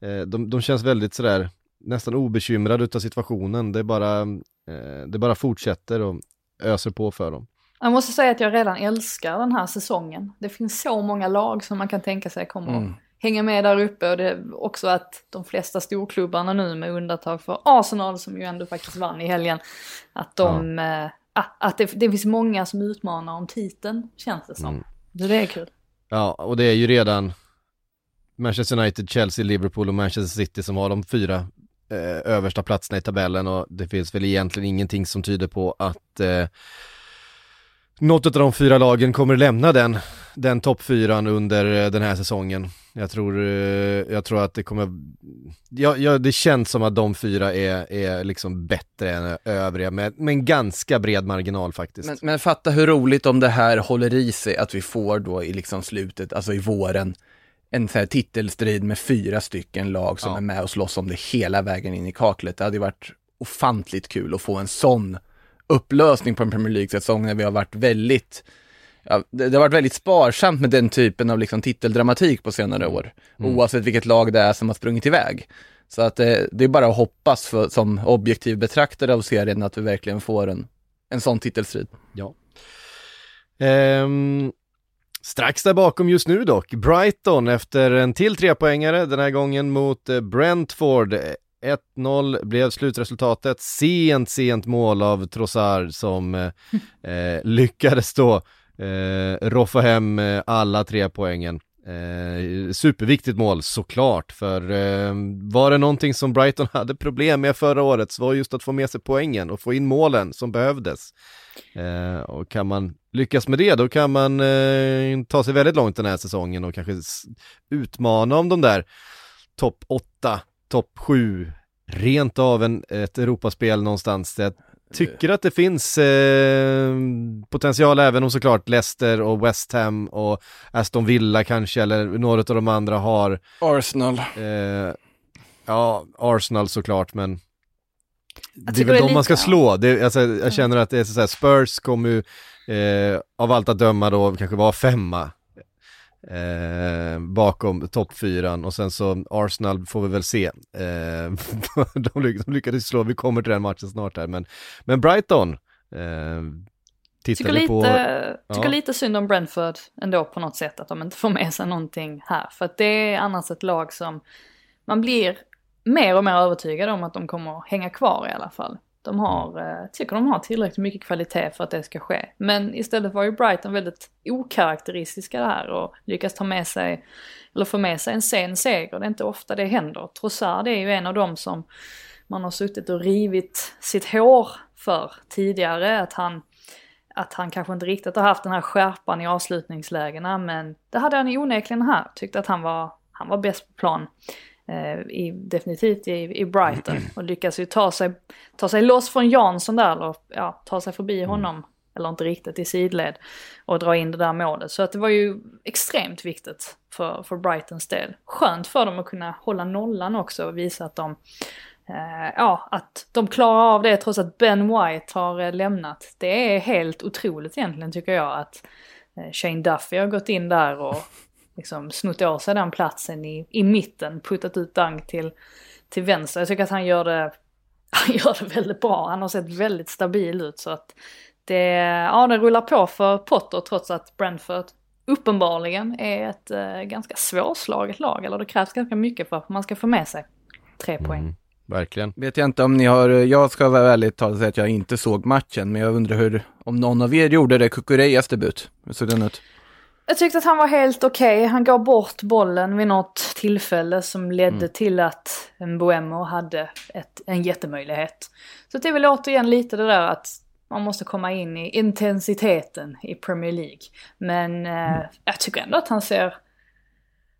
eh, de, de känns väldigt sådär nästan obekymrade utav situationen. Det bara, eh, det bara fortsätter och öser på för dem. Jag måste säga att jag redan älskar den här säsongen. Det finns så många lag som man kan tänka sig kommer mm hänga med där uppe och det är också att de flesta storklubbarna nu med undantag för Arsenal som ju ändå faktiskt vann i helgen, att de, ja. äh, att det, det finns många som utmanar om titeln känns det som. Mm. Så det är kul. Ja, och det är ju redan Manchester United, Chelsea, Liverpool och Manchester City som har de fyra eh, översta platserna i tabellen och det finns väl egentligen ingenting som tyder på att eh, något av de fyra lagen kommer lämna den, den toppfyran under eh, den här säsongen. Jag tror, eh, jag tror att det kommer, ja, ja, det känns som att de fyra är, är liksom bättre än övriga med, med en ganska bred marginal faktiskt. Men, men fatta hur roligt om det här håller i sig, att vi får då i liksom slutet, alltså i våren, en så här titelstrid med fyra stycken lag som ja. är med och slåss om det hela vägen in i kaklet. Det hade ju varit ofantligt kul att få en sån upplösning på en Premier League-säsong när vi har varit väldigt Ja, det, det, har varit väldigt sparsamt med den typen av liksom titeldramatik på senare år. Mm. Oavsett vilket lag det är som har sprungit iväg. Så att det, det är bara att hoppas för, som objektiv betraktare av serien att vi verkligen får en, en sån titelstrid. Ja. Um, strax där bakom just nu dock, Brighton efter en till trepoängare, den här gången mot eh, Brentford. 1-0 blev slutresultatet, sent, sent mål av Trossard som eh, [LAUGHS] eh lyckades då eh, roffa hem eh, alla tre poängen. Eh, superviktigt mål såklart, för eh, var det någonting som Brighton hade problem med förra året så var just att få med sig poängen och få in målen som behövdes. Eh, och kan man lyckas med det då kan man eh, ta sig väldigt långt den här säsongen och kanske utmana om de där topp 8, topp 7, rent av en, ett Europaspel någonstans. Jag tycker att det finns eh, potential även om såklart Leicester och West Ham och Aston Villa kanske eller några av de andra har. Arsenal. Eh, ja, Arsenal såklart men det är väl de man ska slå. Det, alltså, jag känner att det är så här, Spurs kommer ju eh, av allt att döma då kanske vara femma eh, bakom toppfyran och sen så Arsenal får vi väl se. Eh, [LAUGHS] de, lyck, de lyckades slå, vi kommer till den matchen snart här, men, men Brighton eh, Tycker lite, på... tycker ja. lite synd om Brentford ändå på något sätt att de inte får med sig någonting här. För att det är annars ett lag som man blir mer och mer övertygad om att de kommer hänga kvar i alla fall. De har, eh, tycker de har tillräckligt mycket kvalitet för att det ska ske. Men istället var ju Brighton väldigt okaraktäristiska där och lyckas ta med sig, eller få med sig en sen seger. Det är inte ofta det händer. Trossard är ju en av dem som man har suttit och rivit sitt hår för tidigare. Att han, att han kanske inte riktigt har haft den här skärpan i avslutningslägena men det hade han onekligen här. Tyckte att han var, han var bäst på plan. Eh, i, definitivt i, i Brighton [CLEARS THROAT] och lyckas ju ta sig, ta sig loss från Jansson där och ja, ta sig förbi honom, eller inte riktigt i sidled och dra in det där målet. Så att det var ju extremt viktigt för, för Brightons del. Skönt för dem att kunna hålla nollan också och visa att de eh, ja, att de klarar av det trots att Ben White har eh, lämnat. Det är helt otroligt egentligen tycker jag att eh, Shane Duffy har gått in där och liksom snott åt sig den platsen i, i mitten, puttat ut Dunk till, till vänster. Jag tycker att han gör det, [LAUGHS] han gör det väldigt bra. Han har sett väldigt stabil ut så att det, ja, det rullar på för Potter trots att Brentford uppenbarligen är ett eh, ganska svårslaget lag. Eller det krävs ganska mycket för att man ska få med sig tre poäng. Verkligen. Vet jag inte om ni har, jag ska vara ärligt talat säga att jag inte såg matchen, men jag undrar hur, om någon av er gjorde det, Kukureyas debut. Hur såg den ut? Jag tyckte att han var helt okej. Han gav bort bollen vid något tillfälle som ledde till att Mbuemo hade ett, en jättemöjlighet. Så det är väl återigen lite det där att man måste komma in i intensiteten i Premier League. Men eh, jag tycker ändå att han ser...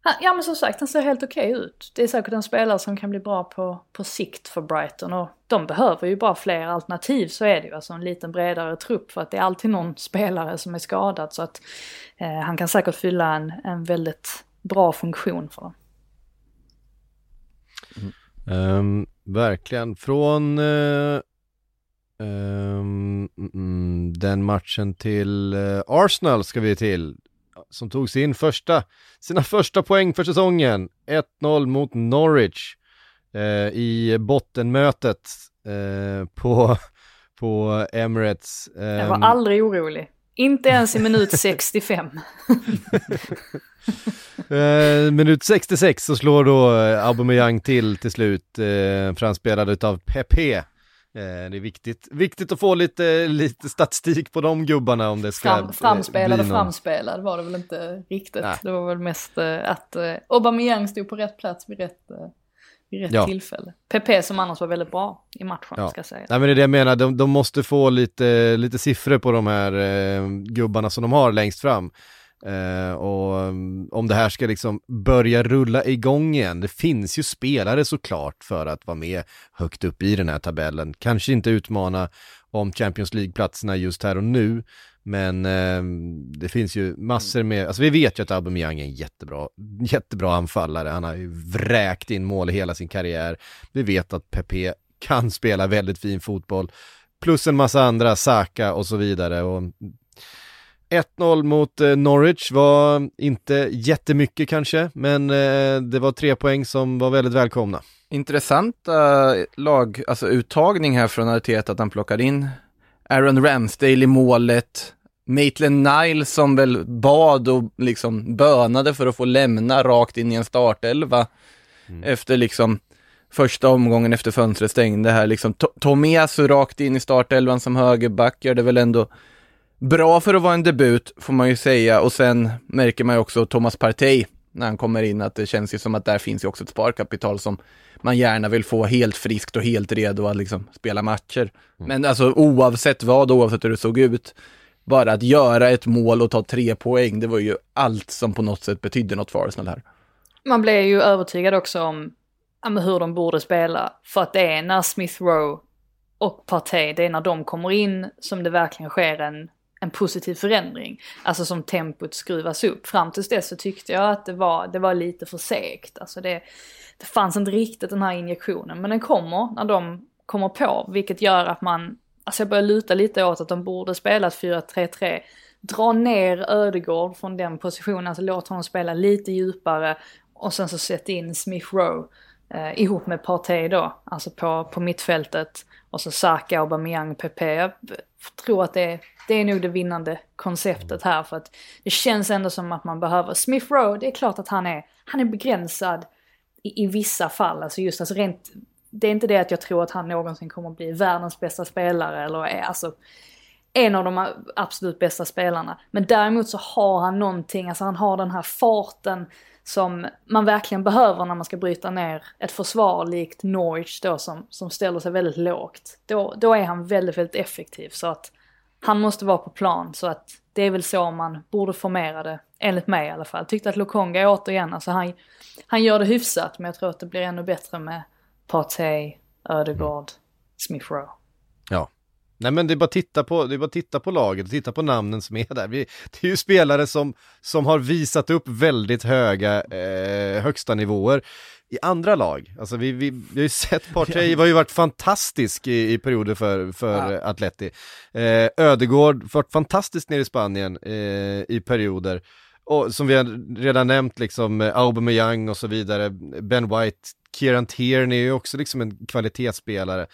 Han, ja men som sagt, han ser helt okej ut. Det är säkert en spelare som kan bli bra på, på sikt för Brighton och de behöver ju bara fler alternativ så är det ju. Alltså en liten bredare trupp för att det är alltid någon spelare som är skadad så att eh, han kan säkert fylla en, en väldigt bra funktion för dem. Mm. Ehm, verkligen. Från uh, um, mm, den matchen till uh, Arsenal ska vi till. Som tog sin första, sina första poäng för säsongen. 1-0 mot Norwich eh, i bottenmötet eh, på, [LAUGHS] på Emirates. Jag Ehm, var aldrig orolig. Inte ens i minut [LAUGHS] 65. [LAUGHS] Eh, minut 66 så slår då eh, Aubameyang till till slut, eh, framspelad utav Pepe. Eh, det är viktigt, viktigt att få lite, lite statistik på de gubbarna om det ska Fram, framspelad och framspelad var det väl inte riktigt. Nej. Det var väl mest eh, att eh, Aubameyang stod på rätt plats vid rätt, vid rätt Ja. tillfälle. PP som annars var väldigt bra i matchen Ja. ska jag säga. Nej men det är det jag menar, de, de måste få lite, lite siffror på de här eh, gubbarna som de har längst fram. Uh, och um, om det här ska liksom börja rulla igång igen, det finns ju spelare såklart för att vara med högt upp i den här tabellen. Kanske inte utmana om Champions League-platserna just här och nu, men uh, det finns ju massor med, alltså vi vet ju att Aubameyang är en jättebra, jättebra anfallare, han har ju vräkt in mål i hela sin karriär. Vi vet att Pepe kan spela väldigt fin fotboll, plus en massa andra, Saka och så vidare. Och 1-0 mot eh, Norwich var inte jättemycket kanske, men eh, det var tre poäng som var väldigt välkomna. Intressanta lag, alltså uttagning här från Arteta att han plockar in Aaron Ramsdale i målet, Maitland Niles som väl bad och liksom bönade för att få lämna rakt in i en startelva efter liksom första omgången efter fönstret stängde här liksom. To- Tomiasu rakt in i startelvan som högerback gör det väl ändå Bra för att vara en debut får man ju säga och sen märker man ju också Thomas Partey när han kommer in att det känns ju som att där finns ju också ett sparkapital som man gärna vill få helt friskt och helt redo att liksom spela matcher. Men alltså oavsett vad, oavsett hur det såg ut, bara att göra ett mål och ta tre poäng, det var ju allt som på något sätt betydde något för Arsenal här. Man blev ju övertygad också om ja, hur de borde spela. För att det är när Smith Rowe och Partey, det är när de kommer in som det verkligen sker en, en positiv förändring. Alltså som tempot skruvas upp. Fram tills dess så tyckte jag att det var, det var lite för segt. Alltså det, det fanns inte riktigt den här injektionen. Men den kommer när de kommer på, vilket gör att man, alltså jag börjar luta lite åt att de borde spela 4-3-3. Dra ner Ödegård från den positionen, alltså låt honom spela lite djupare och sen så sätt in Smith Rowe eh, ihop med Partey då, alltså på, på mittfältet. Och så Saka, Aubameyang, Pepe. Jag tror att det, det är nog det vinnande konceptet här för att det känns ändå som att man behöver Smith Rowe, det är klart att han är, han är begränsad i, i vissa fall, alltså just alltså rent det är inte det att jag tror att han någonsin kommer att bli världens bästa spelare eller är alltså en av de absolut bästa spelarna. Men däremot så har han någonting, alltså han har den här farten som man verkligen behöver när man ska bryta ner ett försvar likt Norwich då som, som ställer sig väldigt lågt. Då, då är han väldigt, väldigt effektiv så att han måste vara på plan så att det är väl så man borde formera det, enligt mig i alla fall. Tyckte att Lokonga återigen, alltså han, han gör det hyfsat men jag tror att det blir ännu bättre med Partey, Ödegård, Smith Rowe. Ja. Nej men det är bara att titta på, det är bara titta på laget, titta på namnen som är där. Vi, det är ju spelare som, som har visat upp väldigt höga eh, högsta nivåer i andra lag. Alltså vi, vi, vi har ju sett Partey, har ju varit fantastisk i, i perioder för, för ja. Atleti. Eh, Ödegård, varit fantastiskt nere i Spanien eh, i perioder. Och som vi har redan nämnt liksom, eh, Aubameyang och så vidare, Ben White, Kieran Tierney är ju också liksom en kvalitetsspelare.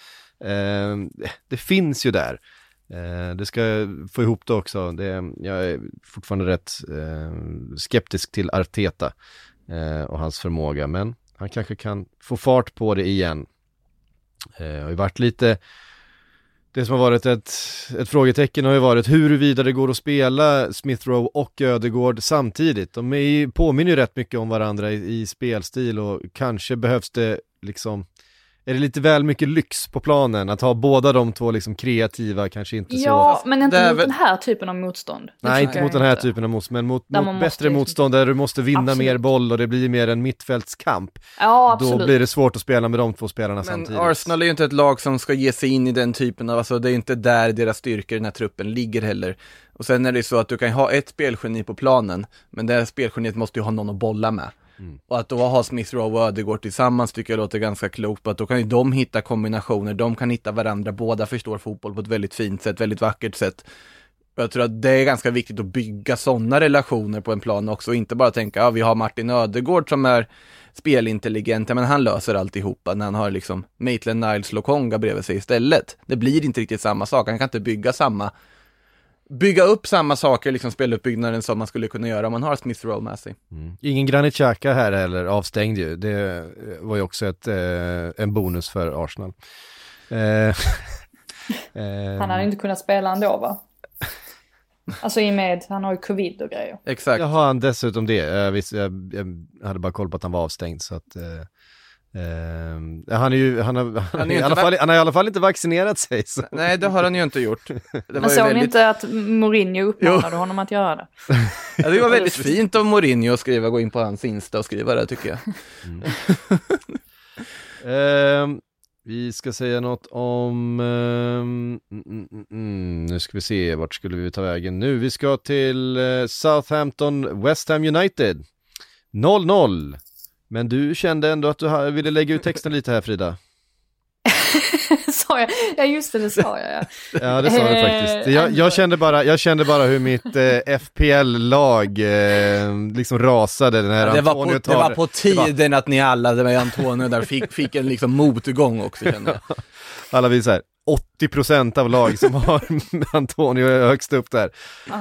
Ehm, det finns ju där. Ehm, det ska få ihop det också. Det, jag är fortfarande rätt ehm, skeptisk till Arteta eh, och hans förmåga, men han kanske kan få fart på det igen. Det har ju varit lite det som har varit ett, ett frågetecken har ju varit huruvida det går att spela Smith Rowe och Ödegård samtidigt. De är, påminner ju rätt mycket om varandra i, i spelstil och kanske behövs det liksom är det lite väl mycket lyx på planen att ha båda de två liksom kreativa, kanske inte ja, så... Ja, men inte mot väl... den här typen av motstånd. Nej, inte mot den här inte. typen av motstånd, men mot, mot bättre liksom... motstånd där du måste vinna absolut. mer boll och det blir mer en mittfältskamp. Ja, absolut. Då blir det svårt att spela med de två spelarna men samtidigt. Arsenal är ju inte ett lag som ska ge sig in i den typen av, alltså det är inte där deras styrkor i den här truppen ligger heller. Och sen är det så att du kan ha ett spelgeni på planen, men det här spelgeniet måste ju ha någon att bolla med. Mm. Och att då ha Smith Rowe och Ödegård tillsammans tycker jag låter ganska klokt att då kan ju de hitta kombinationer, de kan hitta varandra, båda förstår fotboll på ett väldigt fint sätt, väldigt vackert sätt. Jag tror att det är ganska viktigt att bygga sådana relationer på en plan också, och inte bara tänka, ja vi har Martin Ödegård som är spelintelligent, men han löser alltihopa när han har liksom Maitland Niles Lokonga bredvid sig istället. Det blir inte riktigt samma sak, han kan inte bygga samma bygga upp samma saker, liksom speluppbyggnaden som man skulle kunna göra om man har Smith Rowe med sig. Mm. Ingen Granit Xhaka här heller, avstängd ju. Det var ju också ett, eh, en bonus för Arsenal. Eh, [LAUGHS] han hade inte kunnat spela ändå va? Alltså i och med, han har ju covid och grejer. Exakt. Jaha, han dessutom det. Jag, visst, jag, jag, hade bara koll på att han var avstängd så att eh... Uh, han, är ju, han, har, han, är i alla fall, han har i alla fall inte vaccinerat sig. Så. Nej, det har han ju inte gjort. [LAUGHS] Men såg väldigt... ni inte att Mourinho uppmanade jo. honom att göra det? ja, det var väldigt [LAUGHS] fint av Mourinho att skriva, gå in på hans Insta och skriva det tycker jag. Mm. uh, [LAUGHS] vi ska säga något om, um, mm, mm, mm, nu ska vi se, vart skulle vi ta vägen nu? Vi ska till uh, Southampton, West Ham United. 0-0. Men du kände ändå att du ville lägga ut texten lite här Frida? [LAUGHS] sa jag? Ja just det, det sa jag ja. ja det sa du faktiskt. Jag, jag, kände bara, jag kände bara hur mitt eh, FPL-lag eh, liksom rasade när ja, det Antonio var på, tar... Det var på tiden var... att ni alla, det var Antonio där, fick, fick en liksom motgång också kände jag. [LAUGHS] alla vi så här, 80% av lag som har [LAUGHS] Antonio högst upp där.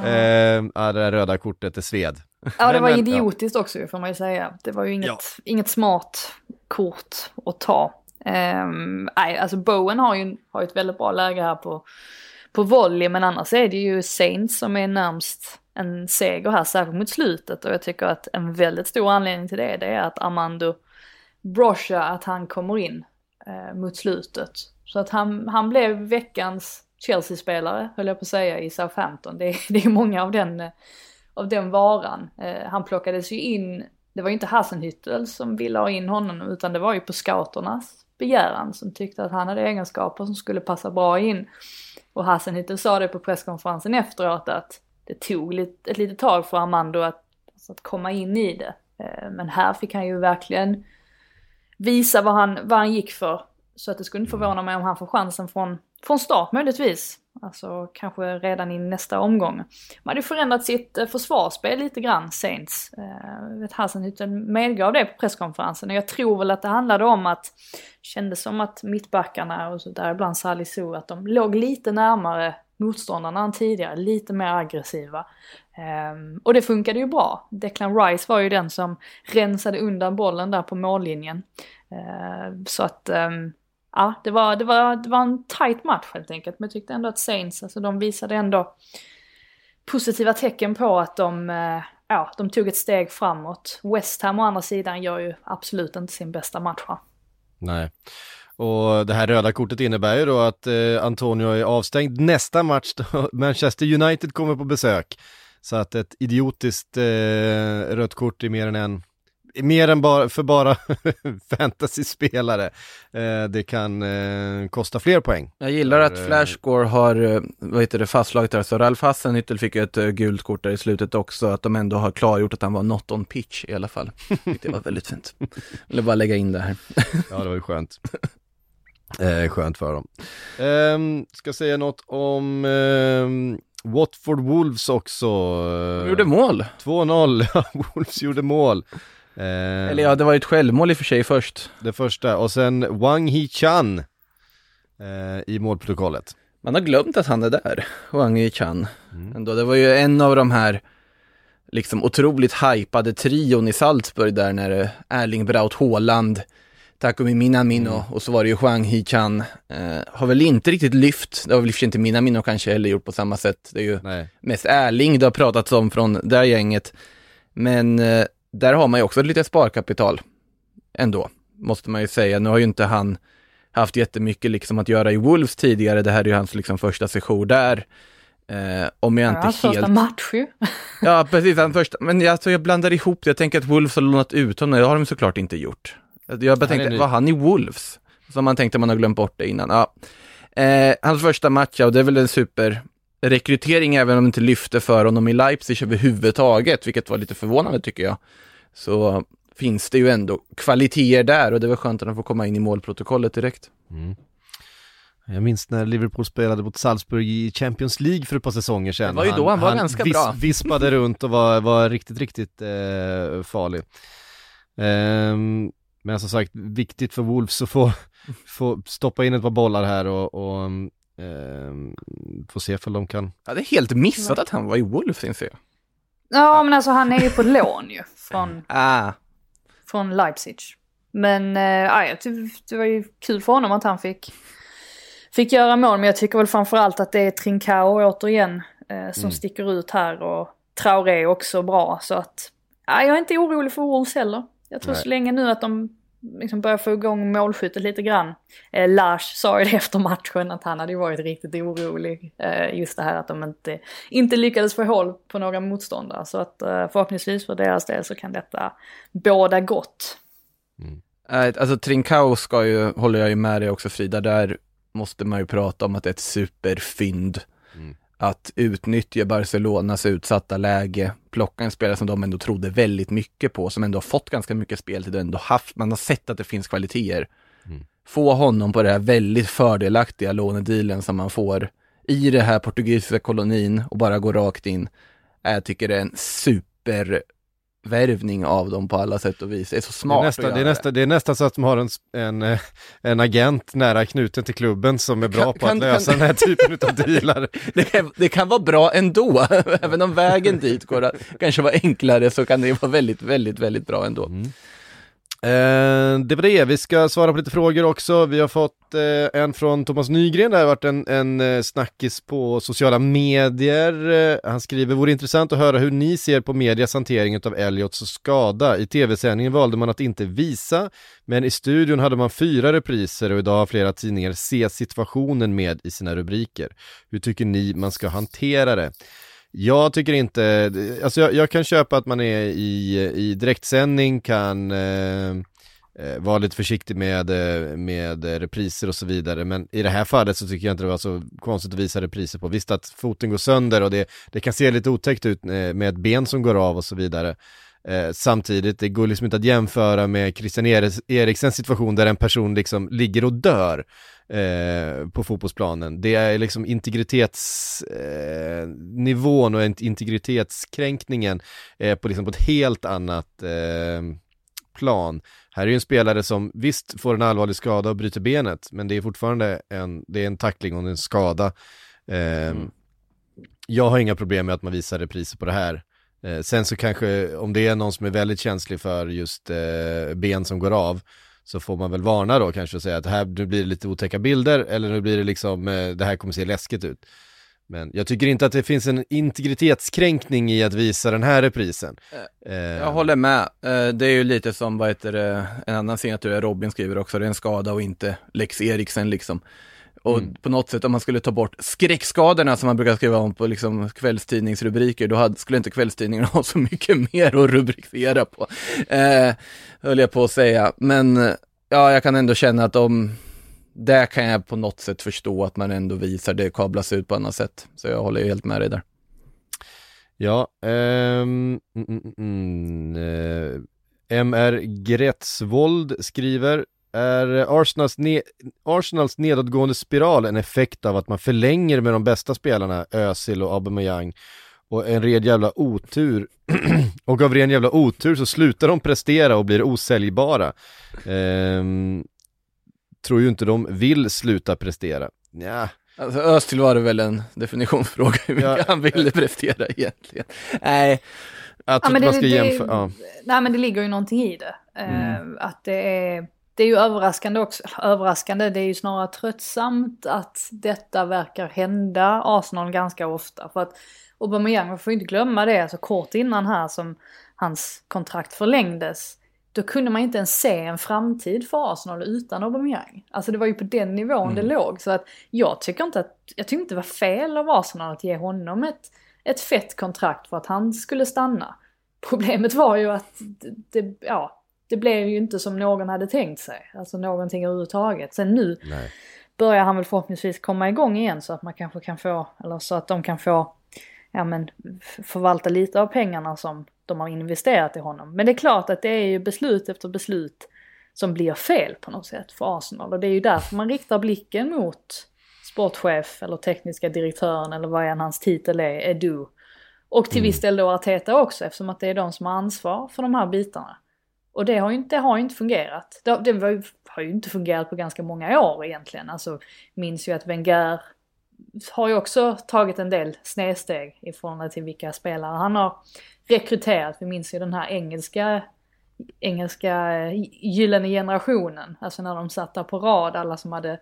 Eh, ja, det där röda kortet, det sved. Ja, det var men, idiotiskt ja. också får man ju säga. Det var ju inget, ja. inget smart kort att ta. Um, nej, alltså Bowen har ju, har ju ett väldigt bra läge här på, på volley, men annars är det ju Saints som är närmst en seger här, särskilt mot slutet. Och jag tycker att en väldigt stor anledning till det, det är att Armando Brocha, att han kommer in eh, mot slutet. Så att han, han blev veckans Chelsea-spelare, höll jag på att säga, i Southampton. Det, [LAUGHS] det är många av den, eh, av den varan. Eh, han plockades ju in, det var ju inte Hassenhüttel som ville ha in honom, utan det var ju på scouternas begäran som tyckte att han hade egenskaper som skulle passa bra in. Och Hassenhüttel sa det på presskonferensen efteråt att det tog lite, ett litet tag för Armando att, alltså att komma in i det. Eh, Men här fick han ju verkligen visa vad han, vad han gick för. Så att det skulle inte förvåna mig om han får chansen från, från start möjligtvis. Alltså kanske redan i nästa omgång. Man hade ju förändrat sitt eh, försvarsspel lite grann, Saints. Eh, vet medgav det på presskonferensen och jag tror väl att det handlade om att kändes som att mittbackarna och så där ibland Salisu att de låg lite närmare motståndarna än tidigare, lite mer aggressiva. Ehm, och det funkade ju bra. Declan Rice var ju den som rensade undan bollen där på mållinjen. Ehm, så att, ehm, ja, det var, det, var, det var en tight match helt enkelt. Men jag tyckte ändå att Saints, alltså de visade ändå positiva tecken på att de, eh, ja, de tog ett steg framåt. West Ham å andra sidan gör ju absolut inte sin bästa match här. Nej. Och det här röda kortet innebär ju då att eh, Antonio är avstängd nästa match då [LAUGHS] Manchester United kommer på besök. Så att ett idiotiskt eh, rött kort i mer än en, mer än bara för bara [LAUGHS] fantasyspelare. Eh, det kan eh, kosta fler poäng. Jag gillar att För, eh, Flashscore har, eh, vad heter det, fastslagit där, så Ralf Hassenhüttel fick ett eh, gult kort där i slutet också, att de ändå har klargjort att han var not on pitch i alla fall. [LAUGHS] Det var väldigt fint. Ville bara lägga in det här. [LAUGHS] Ja, det var ju skönt. Eh, skönt för dem. Ehm, ska säga något om ehm, Watford Wolves också. De gjorde mål. 2-0, Ja, Wolves gjorde mål. Eh, Eller ja, det var ju ett självmål i och för sig först. Det första, och sen Wang Hee-chan eh, i målprotokollet. Man har glömt att han är där, Wang Yi-chan. Ändå, det var ju en av de här liksom otroligt hypade trion i Salzburg där när eh, Erling Braut Haaland, Takumi Minamino och så var det ju Wang Hee-chan. Eh, har väl inte riktigt lyft, det har väl inte Minamino kanske heller gjort på samma sätt. Det är ju Nej. mest Erling det har pratats om från det här gänget. Men eh, där har man ju också lite sparkapital ändå, måste man ju säga. Nu har ju inte han haft jättemycket liksom att göra i Wolves tidigare. Det här är ju hans liksom första session där. Eh, om jag Ja, inte hans första helt... match ju. [LAUGHS] Ja, precis, han första. Men jag, alltså, jag blandar ihop det. Jag tänker att Wolves har lånat ut honom. Det har de såklart inte gjort. Jag bara Han är tänkte, var han i Wolves? Som man tänkte man har glömt bort det innan. Ja. Eh, hans första match, ja, och det är väl en super rekrytering även om det inte lyfte för honom i Leipzig överhuvudtaget, vilket var lite förvånande tycker jag. Så finns det ju ändå kvaliteter där och det var skönt att han får komma in i målprotokollet direkt. Jag minns när Liverpool spelade mot Salzburg i Champions League för ett par säsonger sedan. Det var ju då han var ganska bra. vispade runt och var, var riktigt, riktigt eh, farlig. Ehm, men som sagt, viktigt för Wolves att få, [LAUGHS] få stoppa in ett par bollar här och, och ehm, få se för de kan Jag hade helt missat att han var i Wolves inser jag. Ja, men alltså han är ju på lån ju från, Ah, från Leipzig. Men äh, tyckte det var ju kul för honom att han fick, fick göra mål. Men jag tycker väl framförallt att det är Trincao återigen eh, som sticker ut här. Och Traoré är också bra. Så att ja, jag är inte orolig för Wolves heller. Jag tror Nej. så länge nu att de liksom börjar få igång målskyttet lite grann. Eh, Lars sa ju det efter matchen att han hade ju varit riktigt orolig. Eh, just det här att de inte, inte lyckades få håll på några motståndare. Så att eh, förhoppningsvis för deras del så kan detta båda gott. Mm. Eh, alltså Trincao ska ju, håller jag ju med dig också Frida, där måste man ju prata om att det är ett superfynd. Att utnyttja Barcelonas utsatta läge, plocka en spelare som de ändå trodde väldigt mycket på, som ändå har fått ganska mycket speltid och ändå haft, man har sett att det finns kvaliteter. Få honom på det här väldigt fördelaktiga lånedealen som man får i det här portugisiska kolonin och bara gå rakt in. Jag tycker det är en supervärvning av dem på alla sätt och vis. Det är så Det smart är, det, är det är nästan så att de har en, en, eh, en agent nära knuten till klubben som är bra Kan- på kan- att lösa kan- den här typen av dealar. [LAUGHS] Det kan, det kan vara bra ändå, [LAUGHS] även om vägen dit går att kanske vara enklare så kan det vara väldigt, väldigt, väldigt bra ändå. Eh, det var det, vi ska svara på lite frågor också. Vi har fått eh, en från Thomas Nygren, det har varit en, en eh, snackis på sociala medier. Eh, han skriver, vore intressant att höra hur ni ser på medias hantering av Elliots skada. I tv-sändningen valde man att inte visa, men i studion hade man fyra repriser och idag har flera tidningar se situationen med i sina rubriker. Hur tycker ni man ska hantera det? Jag tycker inte, alltså jag, jag, kan köpa att man är i, i direktsändning, kan eh, eh vara lite försiktig med, eh, med repriser och så vidare, men i det här fallet så tycker jag inte det var så konstigt att visa repriser på. Visst att foten går sönder och det, det kan se lite otäckt ut eh, med ett ben som går av och så vidare. Eh, samtidigt, det går liksom inte att jämföra med Christian Eriksens situation där en person liksom ligger och dör eh, på fotbollsplanen. Det är liksom integritetsnivån eh, och integritetskränkningen eh, på, liksom på ett helt annat eh, plan. Här är ju en spelare som visst får en allvarlig skada och bryter benet, men det är fortfarande en, det är en tackling och en skada. Eh, mm. Jag har inga problem med att man visar repriser på det här. Eh, sen så kanske om det är någon som är väldigt känslig för just ben som går av så får man väl varna då kanske och säga att här, nu blir det lite otäcka bilder eller nu blir det liksom, eh, det här kommer se läskigt ut. Men jag tycker inte att det finns en integritetskränkning i att visa den här reprisen. Eh, jag håller med. Eh, det är ju lite som, vad heter det, en annan signatur, Robin skriver också, det är en skada och inte Lex Eriksen liksom. Och mm. på något sätt om man skulle ta bort skräckskadorna som man brukar skriva om på liksom kvällstidningsrubriker, då hade, skulle inte kvällstidningen [LAUGHS] ha så mycket mer att rubricera på. Eh, höll jag på att säga. Men ja, jag kan ändå känna att om där kan jag på något sätt förstå att man ändå visar det kablas ut på annat sätt. Så jag håller ju helt med dig där. Ja, um, mm, mm, uh, eh, MR Gretsvold skriver är Arsenals, ne Arsenals nedåtgående spiral en effekt av att man förlänger med de bästa spelarna, Özil och Aubameyang och en ren jävla otur [CLEARS THROAT] och av ren jävla otur så slutar de prestera och blir osäljbara. Ehm, tror ju inte de vill sluta prestera. Ja. Alltså Özil var det väl en definitionsfråga hur mycket ja. han ville prestera egentligen. Nej. Att ja, man ska jämföra, ja. Nej men det ligger ju någonting i det. Mm. Uh, att det är det är ju överraskande också, överraskande, det är ju snarare tröttsamt att detta verkar hända Arsenal ganska ofta. För att Aubameyang, man får inte glömma det, alltså kort innan här som hans kontrakt förlängdes, då kunde man inte ens se en framtid för Arsenal utan Aubameyang. Alltså det var ju på den nivån mm. det låg. Så att jag tycker inte att, jag tycker inte det var fel av Arsenal att ge honom ett, ett fett kontrakt för att han skulle stanna. Problemet var ju att det, ja, det blev ju inte som någon hade tänkt sig. Alltså någonting överhuvudtaget. Sen nu Nej. börjar han väl förhoppningsvis komma igång igen så att man kanske kan få, eller så att de kan få, ja men förvalta lite av pengarna som de har investerat i honom. Men det är klart att det är ju beslut efter beslut som blir fel på något sätt för Arsenal. Och det är ju därför man riktar blicken mot sportchef eller tekniska direktören eller vad än hans titel är, Edu. Och till mm. viss del då Arteta också eftersom att det är de som har ansvar för de här bitarna. Och det har ju inte, har ju inte fungerat. Det, det ju, har ju inte fungerat på ganska många år egentligen. Alltså minns ju att Wenger har ju också tagit en del snedsteg i förhållande till vilka spelare han har rekryterat. Vi minns ju den här engelska, engelska eh, gyllene generationen. Alltså när de satt där på rad, alla som hade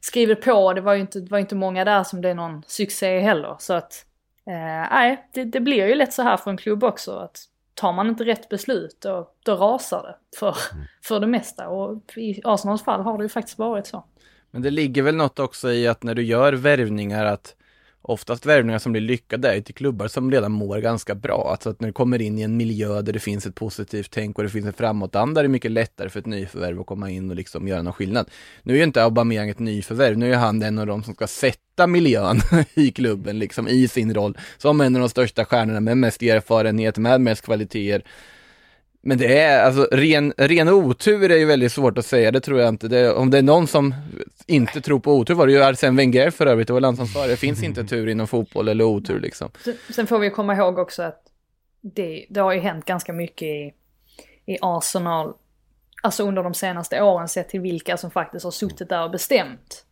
skrivit på. Det var ju inte, var inte många där som det är någon succé heller. Så att, eh, nej, det, det blir ju lätt så här för en klubb också. att tar man inte rätt beslut då, då rasar det för, mm. för det mesta. Och i Arsenals fall har det ju faktiskt varit så. Men det ligger väl något också i att när du gör värvningar att oftast värvningar som blir lyckade är till klubbar som redan mår ganska bra. Alltså att när du kommer in i en miljö där det finns ett positivt tänk och det finns en framåtanda är det mycket lättare för ett nyförvärv att komma in och liksom göra någon skillnad. Nu är ju inte Aubameyang ett nyförvärv, nu är han en av de som ska sätta miljön [LAUGHS] i klubben liksom i sin roll som en av de största stjärnorna med mest erfarenhet, med mest kvaliteter men det är, alltså ren, ren otur är ju väldigt svårt att säga, det tror jag inte. Det, om det är någon som inte tror på otur var det ju Arsene Wenger för övrigt, det var sa det. finns inte tur inom fotboll eller otur liksom. Sen får vi komma ihåg också att det, det har ju hänt ganska mycket i, i Arsenal, alltså under de senaste åren sett till vilka som faktiskt har suttit där och bestämt.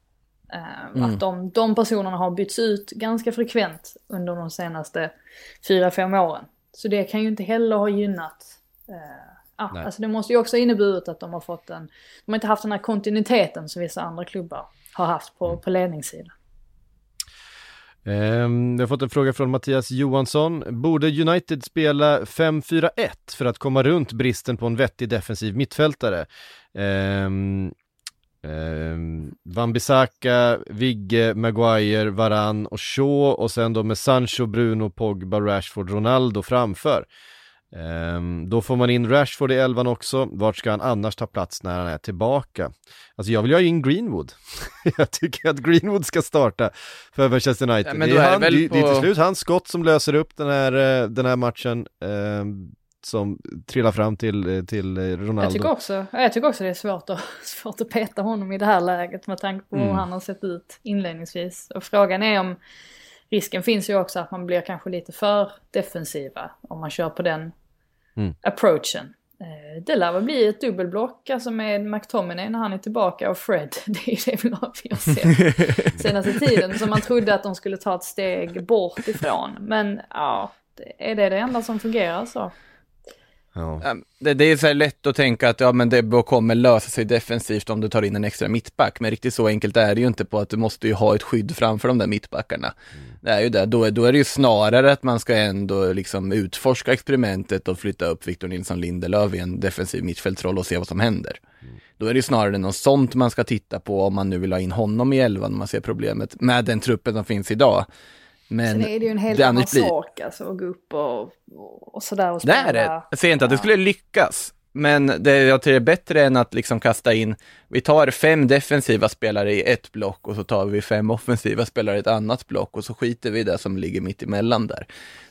Uh, mm. Att de, de personerna har bytts ut ganska frekvent under de senaste fyra fem åren. Så det kan ju inte heller ha gynnat eh, ja, Nej. alltså det måste ju också inneburit att de har fått en, de har inte haft den här kontinuiteten som vissa andra klubbar har haft på, på ledningssidan. Ehm, vi har fått en fråga från Mattias Johansson. Borde United spela 5-4-1 för att komma runt bristen på en vettig defensiv mittfältare? Um, um, Wan-Bissaka, Vigge, Maguire, Varan och Shaw och sen då med Sancho, Bruno, Pogba, Rashford, Ronaldo framför. Ehm, då får man in Rashford i elvan också. Vart ska han annars ta plats när han är tillbaka? Alltså jag vill ju ha in Greenwood. [LAUGHS] jag tycker att Greenwood ska starta för Manchester United. Ja, men det, är är han, väl det, det är på- till slut hans skott som löser upp den här, eh, den här matchen. ehm, som trillar fram till, eh, till Ronaldo. Jag tycker, också, jag tycker också det är svårt att, [LAUGHS] svårt att peta honom i det här läget med tanke på hur Mm. han har sett ut inledningsvis. Och frågan är om risken finns ju också att man blir kanske lite för defensiva om man kör på den Mm. approachen. Eh, Det lär väl bli ett dubbelblock alltså med McTominay när han är tillbaka och Fred. [LAUGHS] Det är det vi har, sett [LAUGHS] senaste tiden. Som man trodde att de skulle ta ett steg bort ifrån. Men ja, är det det enda som fungerar så? Ja. Det, det är så här lätt att tänka att ja, men det kommer lösa sig defensivt om du tar in en extra mittback, men riktigt så enkelt är det ju inte på att du måste ju ha ett skydd framför de där mittbackarna. Det är ju det, då, då är det ju snarare att man ska ändå liksom utforska experimentet och flytta upp Victor Nilsson Lindelöf i en defensiv mittfältsroll och se vad som händer. Då är det ju snarare något sånt man ska titta på om man nu vill ha in honom i elvan om man ser problemet med den truppen som finns idag. Men Sen är det ju en helt det annan blir- sak alltså att gå upp och, och, sådär och Det spela. är det. Jag säger inte att det skulle lyckas. Men det, jag det är bättre än att liksom kasta in, vi tar fem defensiva spelare i ett block och så tar vi fem offensiva spelare i ett annat block och så skiter vi i det som ligger mitt emellan där.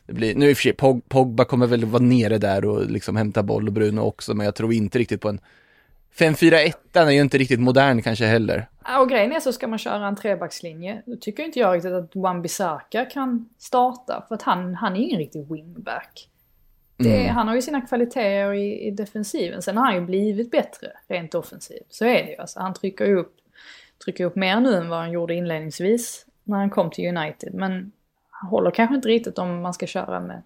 Det blir, nu i och för sig, Pog, Pogba kommer väl vara nere där och liksom hämta boll och Bruno också, men jag tror inte riktigt på en 5-4-1 är ju inte riktigt modern kanske heller. Och grejen är så ska man köra en trebackslinje. Då tycker inte jag riktigt att Wan-Bissaka kan starta. För att han, han är ingen riktig wingback. Det, Han har ju sina kvaliteter i, i defensiven. Sen har han ju blivit bättre rent offensivt. Så är det ju. Alltså, han trycker ju upp, trycker upp mer nu än vad han gjorde inledningsvis när han kom till United. Men han håller kanske inte riktigt om man ska köra med,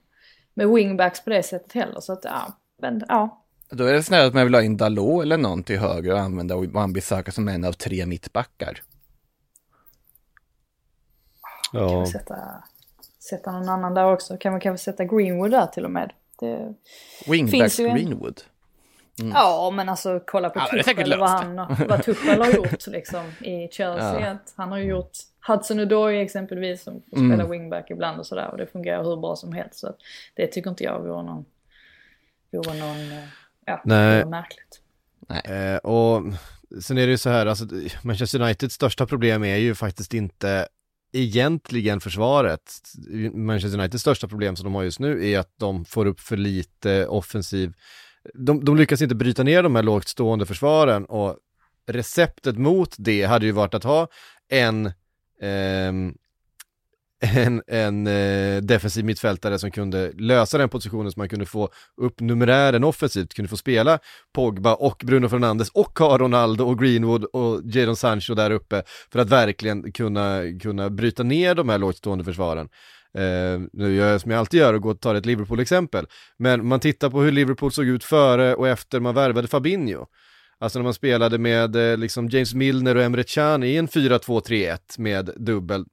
med wingbacks på det sättet heller. Så att ja, men, ja. Då är det snarare att man vill ha in Dalot eller någon till höger och använda Wan-Bissaka som en av tre mittbackar. Kan Ja. vi sätta, sätta någon annan där också? Kan vi kanske sätta Greenwood där till och med? Det, Wingbacks Finns ju en- Greenwood. Ja, men alltså kolla på Mm. Ja, Tuchel vad, han, vad Tuchel har gjort [LAUGHS] liksom, i Chelsea. Ja. Han har ju gjort Hudson Odoi exempelvis som Mm. spela wingback ibland och sådär. Och det fungerar hur bra som helst. Så att det tycker inte jag vore någon, vore någon eh, ja, Nej. vore märkligt. Eh, och sen är det ju så här, alltså Manchester Uniteds största problem är ju faktiskt inte egentligen försvaret. Manchester Uniteds största problem som de har just nu är att de får upp för lite offensiv. De, de lyckas inte bryta ner de här lågt stående försvaren och receptet mot det hade ju varit att ha en ehm, en, en eh, defensiv mittfältare som kunde lösa den positionen så man kunde få upp numerären offensivt, kunde få spela Pogba och Bruno Fernandes och ha Ronaldo och Greenwood och Jadon Sancho där uppe för att verkligen kunna, kunna bryta ner de här lågt stående försvaren. Eh, nu gör jag som jag alltid gör och går och tar ett Liverpool-exempel. Men man tittar på hur Liverpool såg ut före och efter man värvade Fabinho. Alltså när man spelade med eh, liksom James Milner och Emre Can i en 4-2-3-1 med dubbel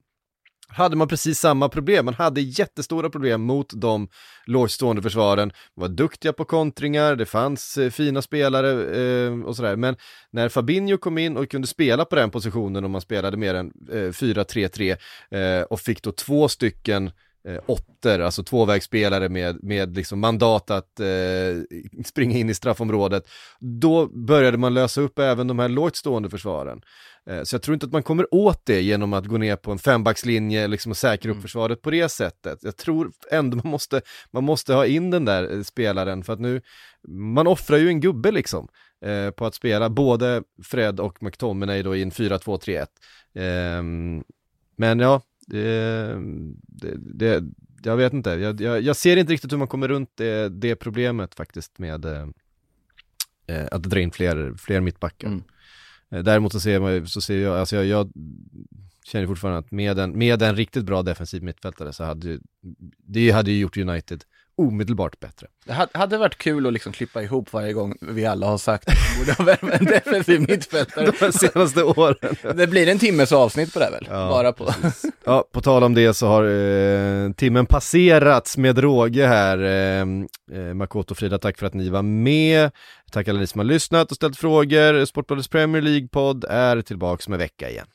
hade man precis samma problem. Man hade jättestora problem mot de lågstående försvaren. Man var duktiga på kontringar, det fanns eh, fina spelare eh, och sådär. Men när Fabinho kom in och kunde spela på den positionen och man spelade mer än eh, 4-3-3 eh, och fick då två stycken eh, åttor, alltså tvåvägsspelare med, med liksom mandat att eh, springa in i straffområdet, då började man lösa upp även de här lågt stående försvaren. Eh, Så jag tror inte att man kommer åt det genom att gå ner på en fembackslinje liksom och säkra upp försvaret på det sättet. Jag tror ändå man måste, man måste ha in den där eh, spelaren för att nu, man offrar ju en gubbe liksom eh, på att spela både Fred och McTominay då i en 4-2-3-1. Ehm, men ja, det, det, det, jag vet inte, jag, jag, jag ser inte riktigt hur man kommer runt det, det problemet faktiskt med eh, eh, att dra in fler, fler mittbackar. Mm. Eh, Däremot så ser, man, så ser jag, alltså jag, jag känner fortfarande att med en, med en riktigt bra defensiv mittfältare så hade ju, det hade ju gjort United omedelbart bättre. Det ha- hade varit kul att liksom klippa ihop varje gång vi alla har sagt att vi borde ha värvat en [LAUGHS] defensiv mittfältare. De senaste åren. [LAUGHS] Det blir en timmes avsnitt på det här väl? Ja, Bara på. Ja, på tal om det så har eh, timmen passerats med råge här. Eh, eh, Makoto och Frida, tack för att ni var med. Tack alla ni som har lyssnat och ställt frågor. Sportbladets Premier League-podd är tillbaks med vecka igen.